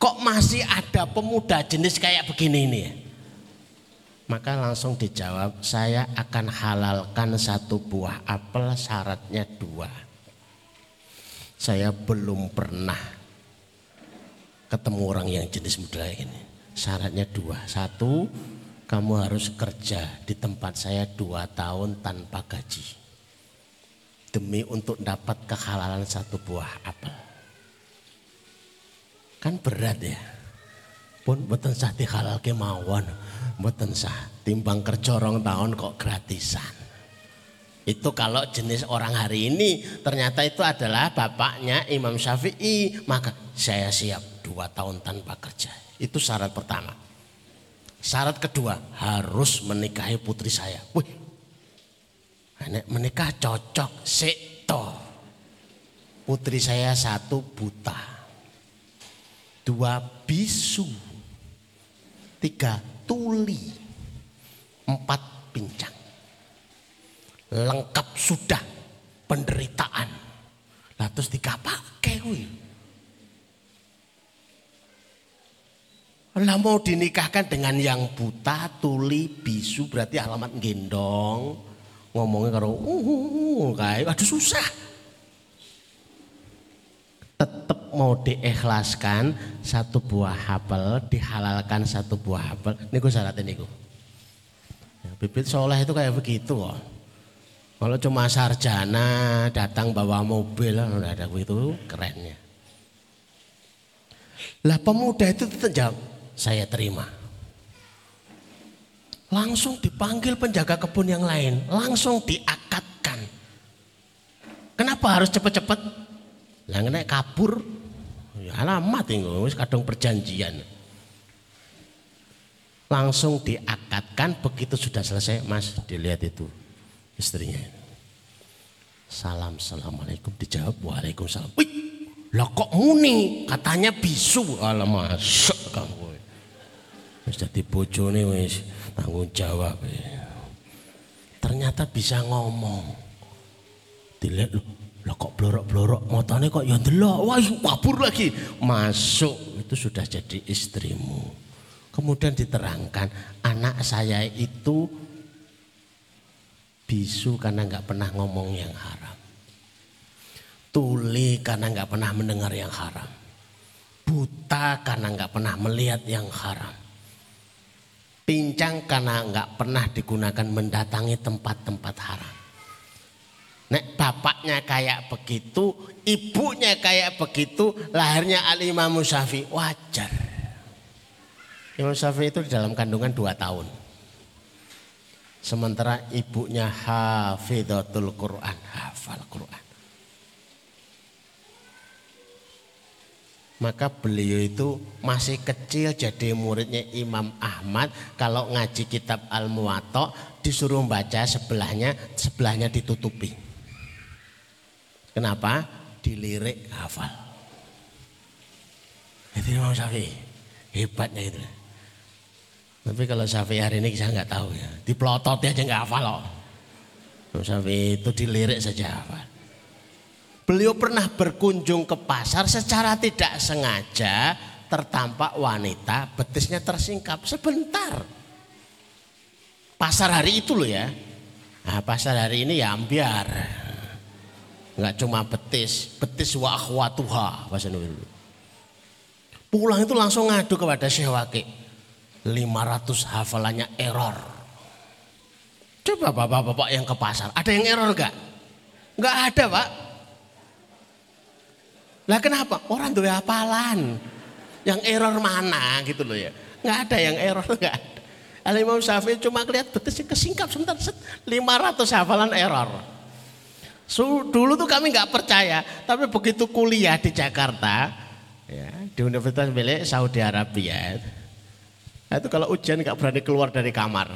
Kok masih ada pemuda jenis kayak begini ini ya? Maka langsung dijawab, saya akan halalkan satu buah apel syaratnya dua. Saya belum pernah ketemu orang yang jenis muda ini. Syaratnya dua. Satu, kamu harus kerja di tempat saya dua tahun tanpa gaji. Demi untuk dapat kehalalan satu buah apel. Kan berat ya. Pun betul sah halal kemauan Mboten sah. Timbang kerja rong tahun kok gratisan. Itu kalau jenis orang hari ini ternyata itu adalah bapaknya Imam Syafi'i. Maka saya siap dua tahun tanpa kerja. Itu syarat pertama. Syarat kedua harus menikahi putri saya. Wih, menikah cocok sekto. Putri saya satu buta. Dua bisu. Tiga tuli empat pincang. Lengkap sudah penderitaan. Lah terus dikapake kuwi. Lah mau dinikahkan dengan yang buta, tuli, bisu berarti alamat gendong. Ngomongnya karo uh, uh, uh kayak aduh susah. Tetap mau diikhlaskan satu buah apel, dihalalkan satu buah apel. Niku syaratnya niku. Ya, bibit soleh itu kayak begitu kok. Kalau cuma sarjana datang bawa mobil, udah ada begitu kerennya. Lah pemuda itu tetap saya terima. Langsung dipanggil penjaga kebun yang lain, langsung diakatkan. Kenapa harus cepet-cepet? Lah nek kabur ya alamat ini wis kadang perjanjian. Langsung diakatkan begitu sudah selesai, Mas dilihat itu istrinya. Salam, assalamualaikum dijawab, waalaikumsalam. Wih, lah kok muni? Katanya bisu. Alah masuk kamu. Wis dadi bojone wis tanggung jawab. Ternyata bisa ngomong. Dilihat loh, lah kok blorok-blorok? Motane kok ya ndelok? Wah kabur lagi. Masuk. Itu sudah jadi istrimu. Kemudian diterangkan anak saya itu bisu karena nggak pernah ngomong yang haram. Tuli karena nggak pernah mendengar yang haram. Buta karena nggak pernah melihat yang haram pincang karena nggak pernah digunakan mendatangi tempat-tempat haram Nek bapaknya kayak begitu, ibunya kayak begitu, lahirnya Al-Imam Syafi'i wajar. Imam Syafi'i itu di dalam kandungan dua tahun. Sementara ibunya hafidhatul Quran, hafal Quran. Maka beliau itu masih kecil jadi muridnya Imam Ahmad. Kalau ngaji kitab Al-Muwatta disuruh baca sebelahnya, sebelahnya ditutupi. Kenapa? Dilirik hafal. Itu Imam Syafi'i. Hebatnya itu. Tapi kalau Syafi'i hari ini saya nggak tahu ya. Diplotot aja nggak hafal loh. Imam Syafi'i itu dilirik saja hafal. Beliau pernah berkunjung ke pasar secara tidak sengaja tertampak wanita betisnya tersingkap sebentar. Pasar hari itu loh ya. Nah, pasar hari ini ya ambiar nggak cuma betis, betis wa akhwatuha bahasa. Pulang itu langsung ngadu kepada Syekh Waki. 500 hafalannya error. Coba bapak-bapak yang ke pasar, ada yang error gak? Gak ada pak. Lah kenapa? Orang tuh hafalan. Yang error mana gitu loh ya. Gak ada yang error gak ada. Al Imam Syafi'i cuma lihat betisnya kesingkap sebentar set 500 hafalan error. So, dulu tuh kami nggak percaya, tapi begitu kuliah di Jakarta, ya, di Universitas milik Saudi Arabia, itu kalau ujian nggak berani keluar dari kamar.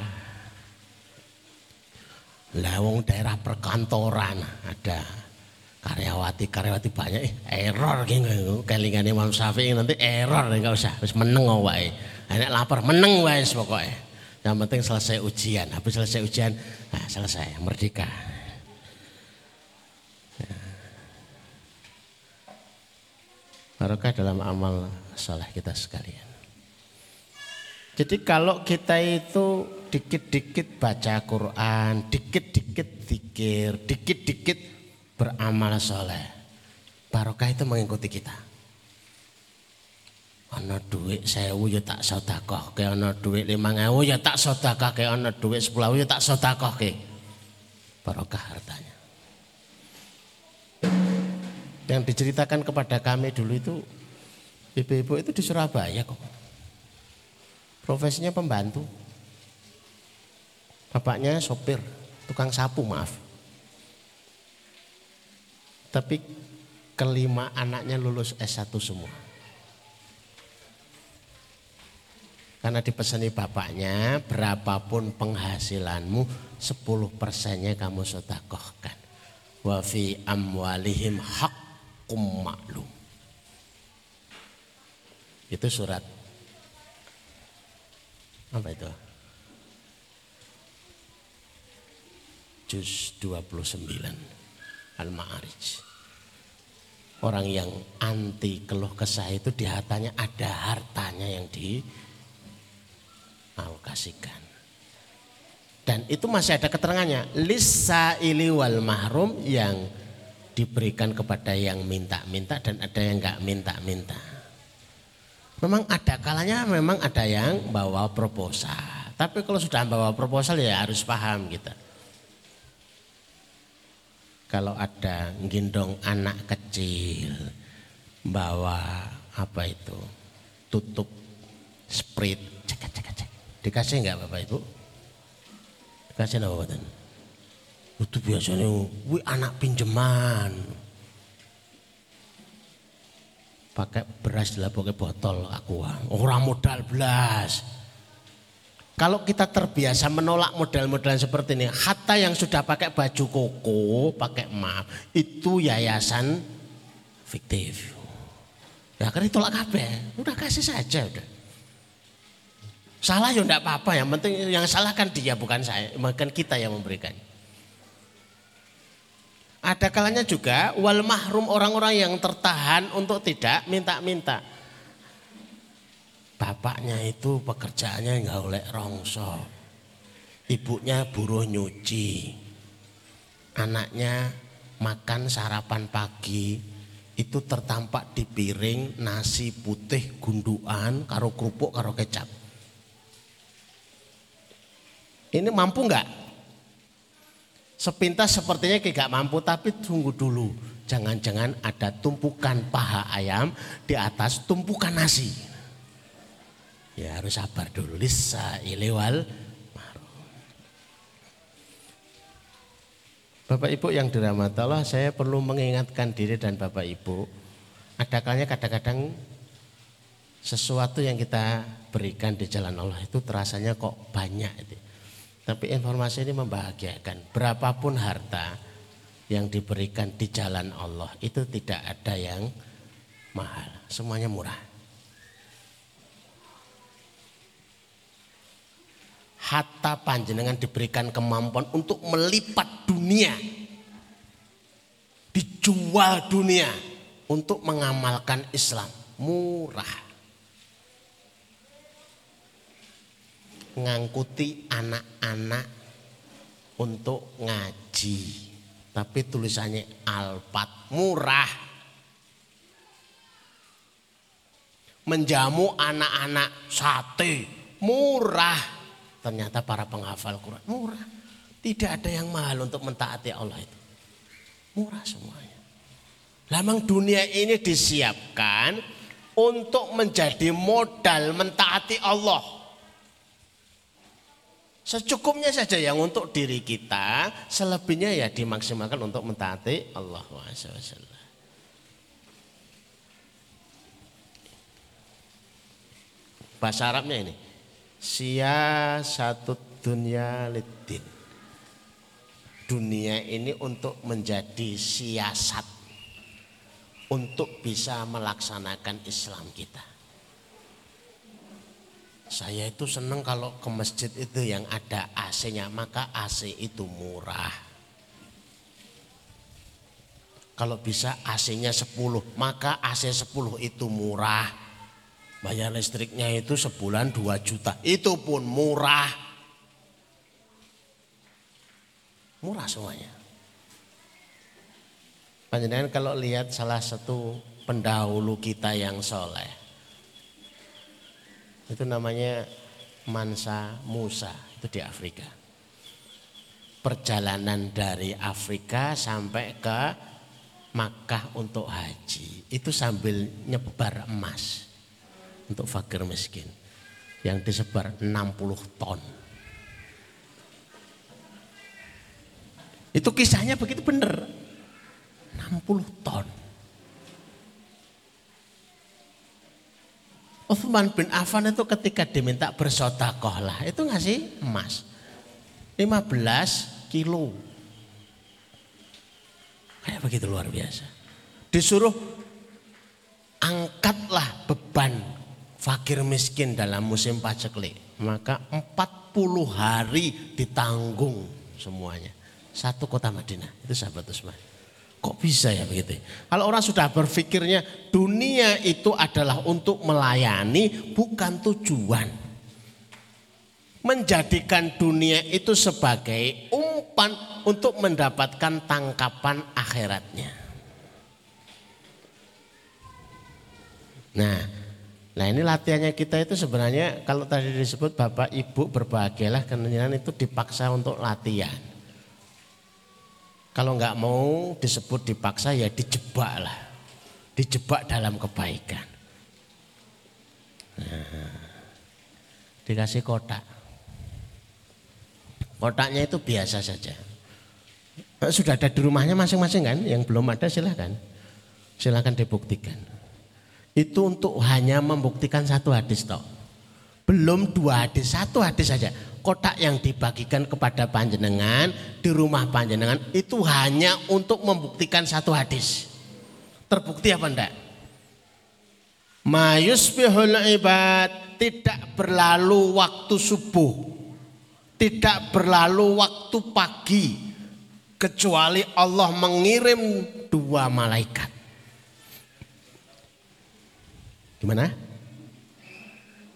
Lawang daerah perkantoran ada karyawati karyawati banyak eh, error gitu kelingan Imam Syafi'i nanti error nggak usah terus meneng wae. Enak lapar meneng wae pokoknya yang penting selesai ujian. Habis selesai ujian nah, selesai merdeka. Barokah dalam amal soleh kita sekalian. Jadi kalau kita itu dikit-dikit baca Quran, dikit-dikit zikir, dikit-dikit beramal soleh. Barokah itu mengikuti kita. Ana duit sewu ya tak sodakoh ke ana lima ewu ya tak sodakoh ke ana duit sepuluh ya tak sodakoh ke. Barokah hartanya. Yang diceritakan kepada kami dulu itu ibu-ibu itu di Surabaya kok. Profesinya pembantu. Bapaknya sopir, tukang sapu maaf. Tapi kelima anaknya lulus S1 semua. Karena dipesani bapaknya, berapapun penghasilanmu, 10 persennya kamu sodakohkan. Wa fi amwalihim hak hukum maklum. Itu surat apa itu? Juz 29 Al-Ma'arij. Orang yang anti keluh kesah itu di hartanya ada hartanya yang di alokasikan. Dan itu masih ada keterangannya. Lisa ili wal mahrum yang diberikan kepada yang minta-minta dan ada yang nggak minta-minta. Memang ada kalanya memang ada yang bawa proposal. Tapi kalau sudah bawa proposal ya harus paham kita kalau ada gendong anak kecil bawa apa itu tutup sprit cek cek cek dikasih nggak bapak ibu? Dikasih nggak bapak itu biasanya wih anak pinjeman. Pakai beras lah pakai botol aku ah. orang modal belas kalau kita terbiasa menolak model-model seperti ini hatta yang sudah pakai baju koko pakai emas itu yayasan fiktif. Ya kan ditolak kabeh. Udah kasih saja udah. Salah ya enggak apa-apa yang penting yang salah kan dia bukan saya bukan kita yang memberikan. Ada kalanya juga wal mahrum orang-orang yang tertahan untuk tidak minta-minta. Bapaknya itu pekerjaannya nggak oleh rongso. Ibunya buruh nyuci. Anaknya makan sarapan pagi itu tertampak di piring nasi putih gunduan karo kerupuk karo kecap. Ini mampu nggak? Sepintas sepertinya gak mampu tapi tunggu dulu. Jangan-jangan ada tumpukan paha ayam di atas tumpukan nasi. Ya harus sabar dulu. Lisa ilewal Bapak Ibu yang dirahmati Allah, saya perlu mengingatkan diri dan Bapak Ibu. Ada kalanya kadang-kadang sesuatu yang kita berikan di jalan Allah itu terasanya kok banyak. Itu. Tapi informasi ini membahagiakan. Berapapun harta yang diberikan di jalan Allah itu tidak ada yang mahal. Semuanya murah. Hatta panjenengan diberikan kemampuan untuk melipat dunia. Dijual dunia untuk mengamalkan Islam. Murah. ngangkuti anak-anak untuk ngaji. Tapi tulisannya alpat murah. Menjamu anak-anak sate murah. Ternyata para penghafal Quran murah. Tidak ada yang mahal untuk mentaati Allah itu. Murah semuanya. Lamang dunia ini disiapkan untuk menjadi modal mentaati Allah. Secukupnya saja yang untuk diri kita, selebihnya ya dimaksimalkan untuk mentaati Allah. Bahasa Arabnya ini, sia satu dunia lidin. Dunia ini untuk menjadi siasat untuk bisa melaksanakan Islam kita. Saya itu senang kalau ke masjid itu yang ada AC-nya, maka AC itu murah. Kalau bisa AC-nya 10, maka AC 10 itu murah. Bayar listriknya itu sebulan 2 juta, itu pun murah. Murah semuanya. Panjenengan kalau lihat salah satu pendahulu kita yang soleh, itu namanya Mansa Musa itu di Afrika. Perjalanan dari Afrika sampai ke Makkah untuk haji itu sambil nyebar emas untuk fakir miskin yang disebar 60 ton. Itu kisahnya begitu benar. 60 ton. Uthman bin Affan itu ketika diminta bersodakoh lah, itu ngasih emas. 15 kilo. Kayak begitu luar biasa. Disuruh angkatlah beban fakir miskin dalam musim paceklik. Maka 40 hari ditanggung semuanya. Satu kota Madinah, itu sahabat Utsman. Kok bisa ya begitu? Kalau orang sudah berpikirnya dunia itu adalah untuk melayani bukan tujuan. Menjadikan dunia itu sebagai umpan untuk mendapatkan tangkapan akhiratnya. Nah, nah ini latihannya kita itu sebenarnya kalau tadi disebut Bapak Ibu berbahagialah karena itu dipaksa untuk latihan. Kalau nggak mau disebut dipaksa ya dijebak lah. Dijebak dalam kebaikan. Nah, dikasih kotak. Kotaknya itu biasa saja. Sudah ada di rumahnya masing-masing kan? Yang belum ada silahkan. Silahkan dibuktikan. Itu untuk hanya membuktikan satu hadis toh. Belum dua hadis, satu hadis saja. Kotak yang dibagikan kepada panjenengan di rumah panjenengan itu hanya untuk membuktikan satu hadis. Terbukti apa enggak? Mayusbihul ibad tidak berlalu waktu subuh. Tidak berlalu waktu pagi. Kecuali Allah mengirim dua malaikat. Gimana?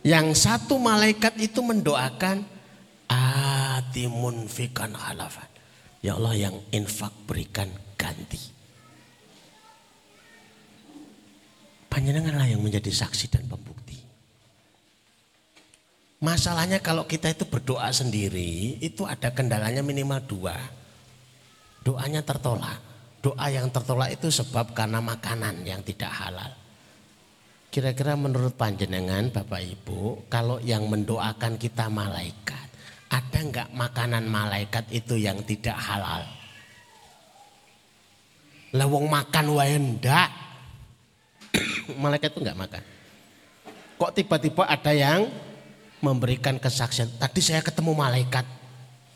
Yang satu malaikat itu mendoakan atimun fikan halafan. Ya Allah yang infak berikan ganti. Panjenenganlah yang menjadi saksi dan pembukti. Masalahnya kalau kita itu berdoa sendiri itu ada kendalanya minimal dua. Doanya tertolak. Doa yang tertolak itu sebab karena makanan yang tidak halal. Kira-kira menurut panjenengan Bapak Ibu, kalau yang mendoakan kita malaikat, ada enggak makanan malaikat itu yang tidak halal? Lawong makan wae ndak. malaikat itu enggak makan. Kok tiba-tiba ada yang memberikan kesaksian? Tadi saya ketemu malaikat.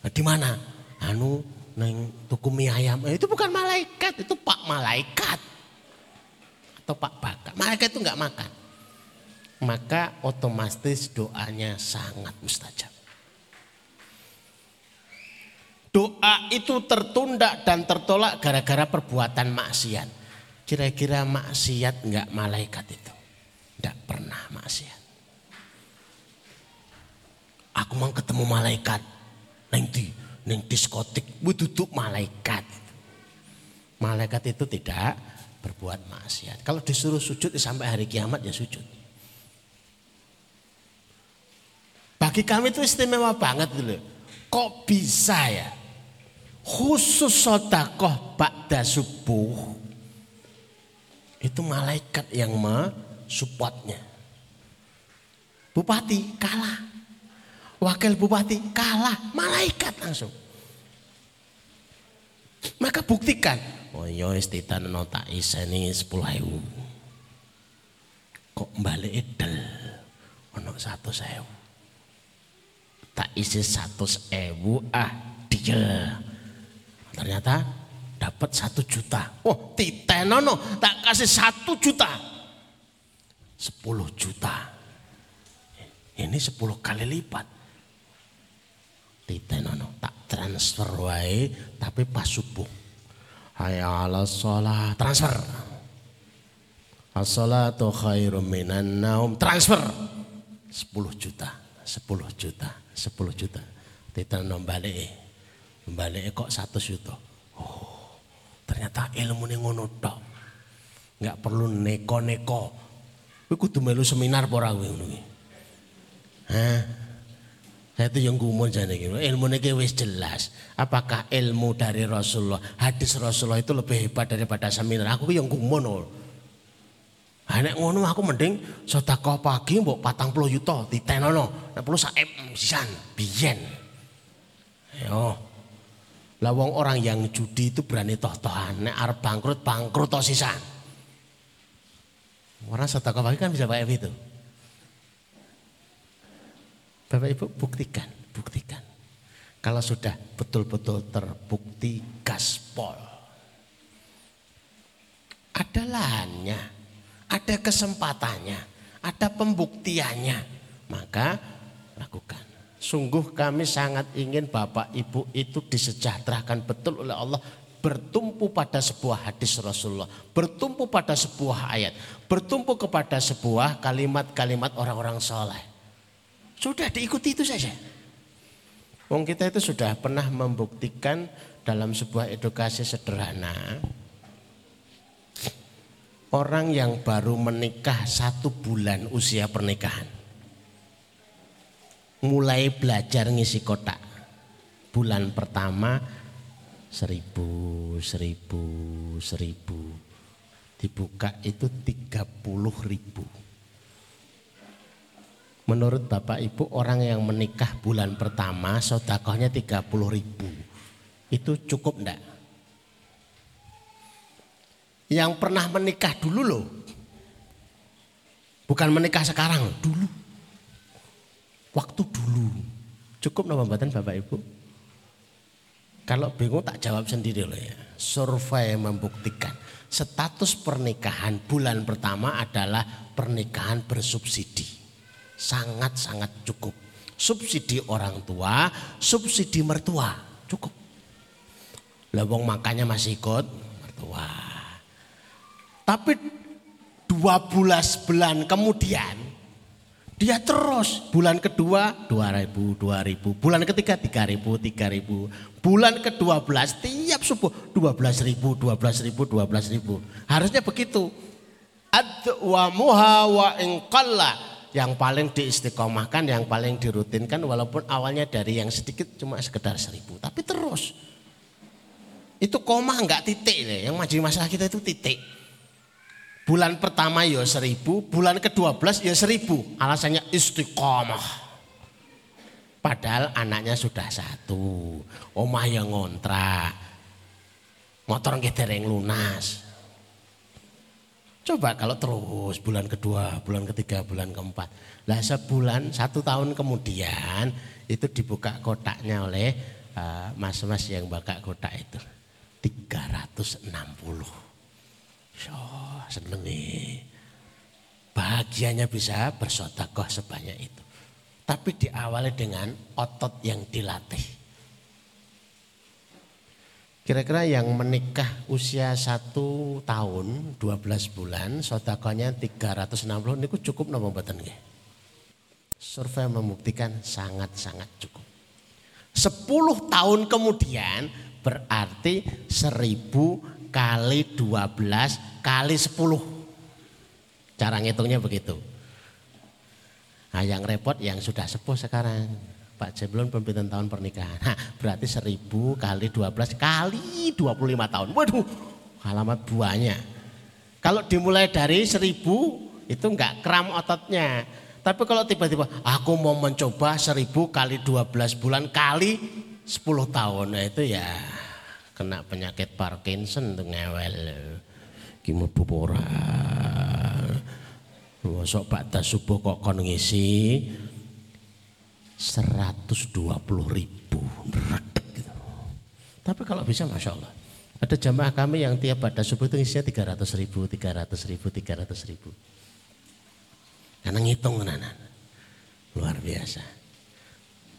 Nah, di mana? Anu neng tuku mie ayam. Eh, itu bukan malaikat, itu Pak Malaikat atau Pak Baka. Mereka itu nggak makan. Maka otomatis doanya sangat mustajab. Doa itu tertunda dan tertolak gara-gara perbuatan maksiat. Kira-kira maksiat nggak malaikat itu? Tidak pernah maksiat. Aku mau ketemu malaikat. Nanti, neng diskotik, duduk malaikat. Malaikat itu tidak berbuat maksiat. Kalau disuruh sujud ya sampai hari kiamat ya sujud. Bagi kami itu istimewa banget dulu. Kok bisa ya? Khusus sodakoh ba'da subuh. Itu malaikat yang mensupportnya. Bupati kalah. Wakil bupati kalah. Malaikat langsung. Maka buktikan Oh iya wis ditanono tak iseni 10.000. Kok balik edel ono 100.000. Tak isi 100.000 ah dia. Ternyata dapat satu juta. Oh titenono tak kasih satu juta. Sepuluh juta. Ini sepuluh kali lipat. Titenono tak transfer wae tapi pas subuh. Hayya ala sholat. Transfer. As-salatu khairum minan naum. Transfer. 10 juta. 10 juta. 10 juta. Kita nombalik. Nombalik kok 1 juta. Oh, ternyata ilmu ini ngono. Enggak perlu neko-neko. Kowe kudu melu seminar apa ora ngono Hah? Saya itu yang gumun jadi gitu. Ilmu ini wis jelas. Apakah ilmu dari Rasulullah, hadis Rasulullah itu lebih hebat daripada seminar? Aku yang gumun loh. Nek ngono aku mending sedekah pagi mbok patang puluh yuta ditenono. Nek perlu sak sisan biyen. Yo. Lah wong orang yang judi itu berani toh-tohan. Nek arep bangkrut bangkrut toh sisan. Orang sedekah pagi kan bisa pakai itu. Bapak Ibu buktikan, buktikan. Kalau sudah betul-betul terbukti gaspol. Ada lahannya, ada kesempatannya, ada pembuktiannya. Maka lakukan. Sungguh kami sangat ingin Bapak Ibu itu disejahterakan betul oleh Allah bertumpu pada sebuah hadis Rasulullah, bertumpu pada sebuah ayat, bertumpu kepada sebuah kalimat-kalimat orang-orang soleh. Sudah diikuti itu saja. Wong kita itu sudah pernah membuktikan dalam sebuah edukasi sederhana. Orang yang baru menikah satu bulan usia pernikahan. Mulai belajar ngisi kotak. Bulan pertama seribu, seribu, seribu. Dibuka itu tiga puluh ribu Menurut Bapak Ibu orang yang menikah bulan pertama sodakohnya 30 ribu. Itu cukup enggak? Yang pernah menikah dulu loh. Bukan menikah sekarang, dulu. Waktu dulu. Cukup nama pembuatan Bapak Ibu? Kalau bingung tak jawab sendiri loh ya. Survei membuktikan status pernikahan bulan pertama adalah pernikahan bersubsidi. Sangat-sangat cukup. Subsidi orang tua, subsidi mertua, cukup. Lewong makanya masih ikut mertua. Tapi 12 bulan kemudian dia terus bulan kedua 2000 2000 bulan ketiga 3000 3000 bulan ke-12 tiap subuh 12000 12000 12000 harusnya begitu muha wa inqalla yang paling diistiqomahkan yang paling dirutinkan walaupun awalnya dari yang sedikit cuma sekedar seribu tapi terus itu koma enggak titik deh yang maju masalah kita itu titik Bulan pertama ya seribu, bulan ke-12 ya seribu. Alasannya istiqomah. Padahal anaknya sudah satu. Omah yang ngontrak. Motor yang lunas. Coba kalau terus bulan kedua, bulan ketiga, bulan keempat. Lah sebulan, satu tahun kemudian itu dibuka kotaknya oleh eh, mas-mas uh, yang bakal kotak itu. 360. Oh, seneng nih. Bahagianya bisa bersodakoh sebanyak itu. Tapi diawali dengan otot yang dilatih. Kira-kira yang menikah usia satu tahun, 12 bulan, sodakohnya 360 ini cukup nama badan Survei membuktikan sangat-sangat cukup. 10 tahun kemudian berarti 1000 kali 12 kali 10. Cara ngitungnya begitu. Nah yang repot yang sudah sepuh sekarang. Pak Jeblon pembitan tahun pernikahan. Nah, berarti 1000 kali 12 kali 25 tahun. Waduh, alamat buahnya. Kalau dimulai dari 1000 itu enggak kram ototnya. Tapi kalau tiba-tiba aku mau mencoba 1000 kali 12 bulan kali 10 tahun. Nah itu ya kena penyakit Parkinson tuh ngewel. Ki mlebu ora. Mosok pada subuh kok kon ngisi 120 ribu. Gitu. Tapi kalau bisa Masya Allah. Ada jamaah kami yang tiap pada subuh itu ngisinya 300 ribu, 300 ribu, 300 ribu. Karena ngitung tenanan. Luar biasa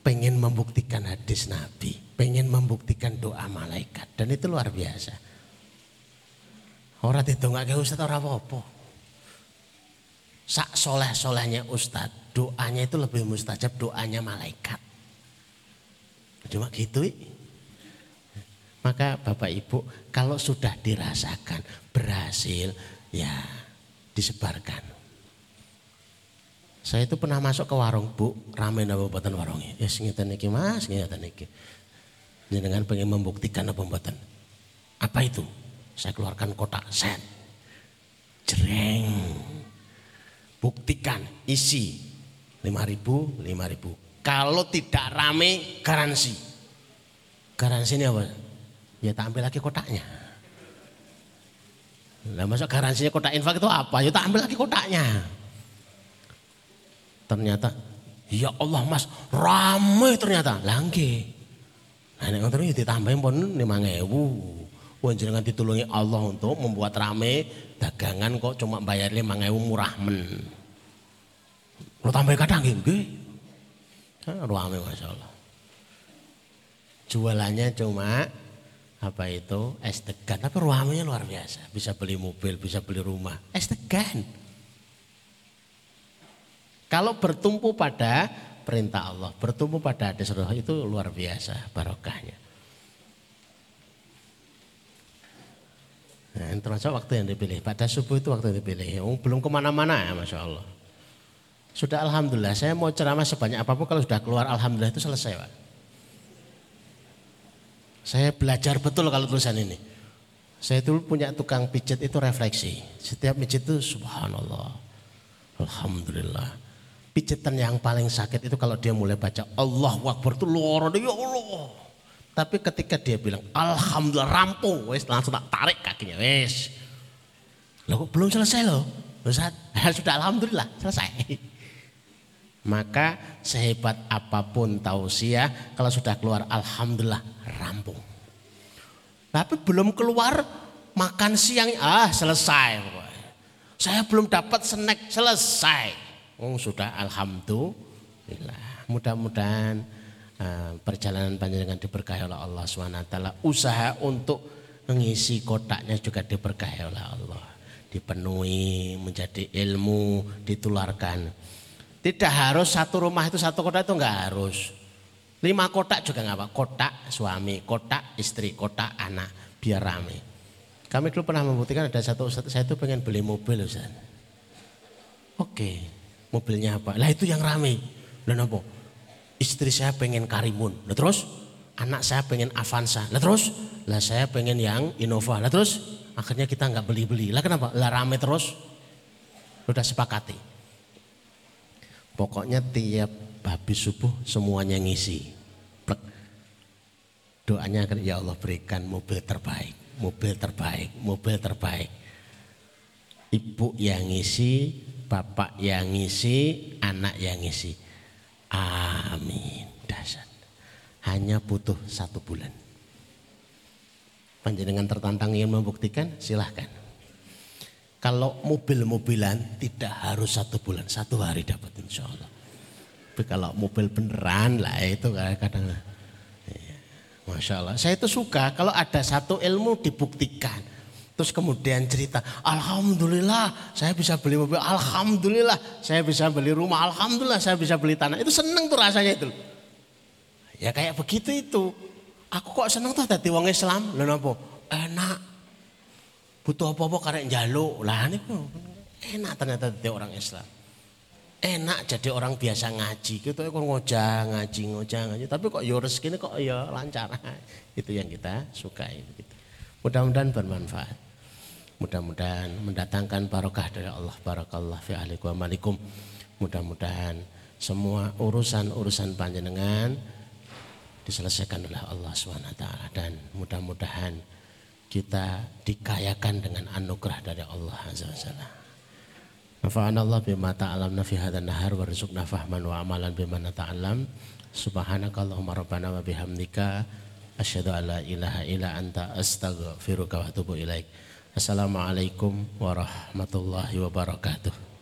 pengen membuktikan hadis Nabi, pengen membuktikan doa malaikat dan itu luar biasa. Orang itu nggak Ustaz orang apa-apa. Sak soleh-solehnya Ustaz, doanya itu lebih mustajab doanya malaikat. Cuma gitu. Maka Bapak Ibu kalau sudah dirasakan berhasil ya disebarkan. Saya itu pernah masuk ke warung, Bu, rame napa mboten warungnya. Ya yes, ngeten iki Mas, ngeten iki. Jenengan pengen membuktikan apa mboten? Apa itu? Saya keluarkan kotak set. Jreng. Buktikan isi 5000, 5000. Kalau tidak rame garansi. Garansi ini apa? Ya tak ambil lagi kotaknya. Nah masuk garansinya kotak infak itu apa? Ya tak ambil lagi kotaknya. Ternyata ya Allah Mas ramai ternyata. Langge. Nah nek ngoten iki ditambahin pun 5000. Wong jenengan ditulungi Allah untuk membuat rame dagangan kok cuma bayar 5000 murah men. Lo tambah kadang nggih. Rame masyaallah. Jualannya cuma apa itu es degan tapi ruamanya luar biasa bisa beli mobil bisa beli rumah es degan kalau bertumpu pada perintah Allah, bertumpu pada hadis itu luar biasa barokahnya. Nah, termasuk waktu yang dipilih. Pada subuh itu waktu yang dipilih. Belum ke mana-mana ya Masya Allah. Sudah Alhamdulillah, saya mau ceramah sebanyak apa pun kalau sudah keluar Alhamdulillah itu selesai Pak. Saya belajar betul kalau tulisan ini. Saya itu punya tukang pijat itu refleksi. Setiap pijat itu subhanallah. Alhamdulillah pijitan yang paling sakit itu kalau dia mulai baca Allah Akbar itu luar ya Allah. Tapi ketika dia bilang Alhamdulillah rampung, wes langsung tak tarik kakinya, wes. Loh belum selesai loh. Ustaz, sudah alhamdulillah selesai. Maka sehebat apa pun tausiah kalau sudah keluar alhamdulillah rampung. Tapi belum keluar makan siang ah selesai. Saya belum dapat snack selesai. Oh sudah alhamdulillah. Mudah-mudahan uh, perjalanan panjenengan diberkahi oleh Allah SWT. Usaha untuk mengisi kotaknya juga diberkahi oleh Allah. Dipenuhi menjadi ilmu ditularkan tidak harus satu rumah itu satu kotak itu enggak harus. Lima kotak juga enggak apa. Kotak suami, kotak istri, kotak anak. Biar rame. Kami dulu pernah membuktikan ada satu Ustaz, saya itu pengen beli mobil Ustaz. Oke, mobilnya apa? Lah itu yang rame. Dan apa? Istri saya pengen Karimun. Lah terus? Anak saya pengen Avanza. Lah terus? Lah saya pengen yang Innova. Lah terus? Akhirnya kita nggak beli-beli. Lah kenapa? Lah rame terus. Udah sepakati. Pokoknya tiap habis subuh semuanya ngisi. Plek. Doanya kan ya Allah berikan mobil terbaik, mobil terbaik, mobil terbaik. Ibu yang ngisi, bapak yang ngisi, anak yang ngisi. Amin. Dasar. Hanya butuh satu bulan. Panjenengan tertantang ingin membuktikan, silahkan. Kalau mobil-mobilan tidak harus satu bulan, satu hari dapat insya Allah. Tapi kalau mobil beneran lah itu kadang iya. Masya Allah. Saya itu suka kalau ada satu ilmu dibuktikan. Terus kemudian cerita, Alhamdulillah saya bisa beli mobil, Alhamdulillah saya bisa beli rumah, Alhamdulillah saya bisa beli tanah. Itu seneng tuh rasanya itu. Ya kayak begitu itu. Aku kok seneng tuh tadi wong Islam. Lalu apa? Enak butuh apa-apa karek njaluk. Lah niku enak ternyata jadi orang Islam. Enak jadi orang biasa ngaji. Kita kok ngojah ngaji, ngojah ngaji. Tapi kok yo ya rezeki kok ya lancar. Itu yang kita sukai. Mudah-mudahan bermanfaat. Mudah-mudahan mendatangkan barokah dari Allah. Barakallah fi ahlikum malikum. Mudah-mudahan semua urusan-urusan panjenengan diselesaikan oleh Allah SWT dan mudah-mudahan kita dikayakan dengan anugerah dari Allah Azza wa Jalla. Nafa'ana Allah bima ta'alamna fi hadhan nahar warzuqna fahman wa amalan bima nata'alam. Subhanaka Allahumma rabbana wa bihamdika asyhadu an la ilaha illa anta astaghfiruka wa atubu ilaik. Assalamualaikum warahmatullahi wabarakatuh.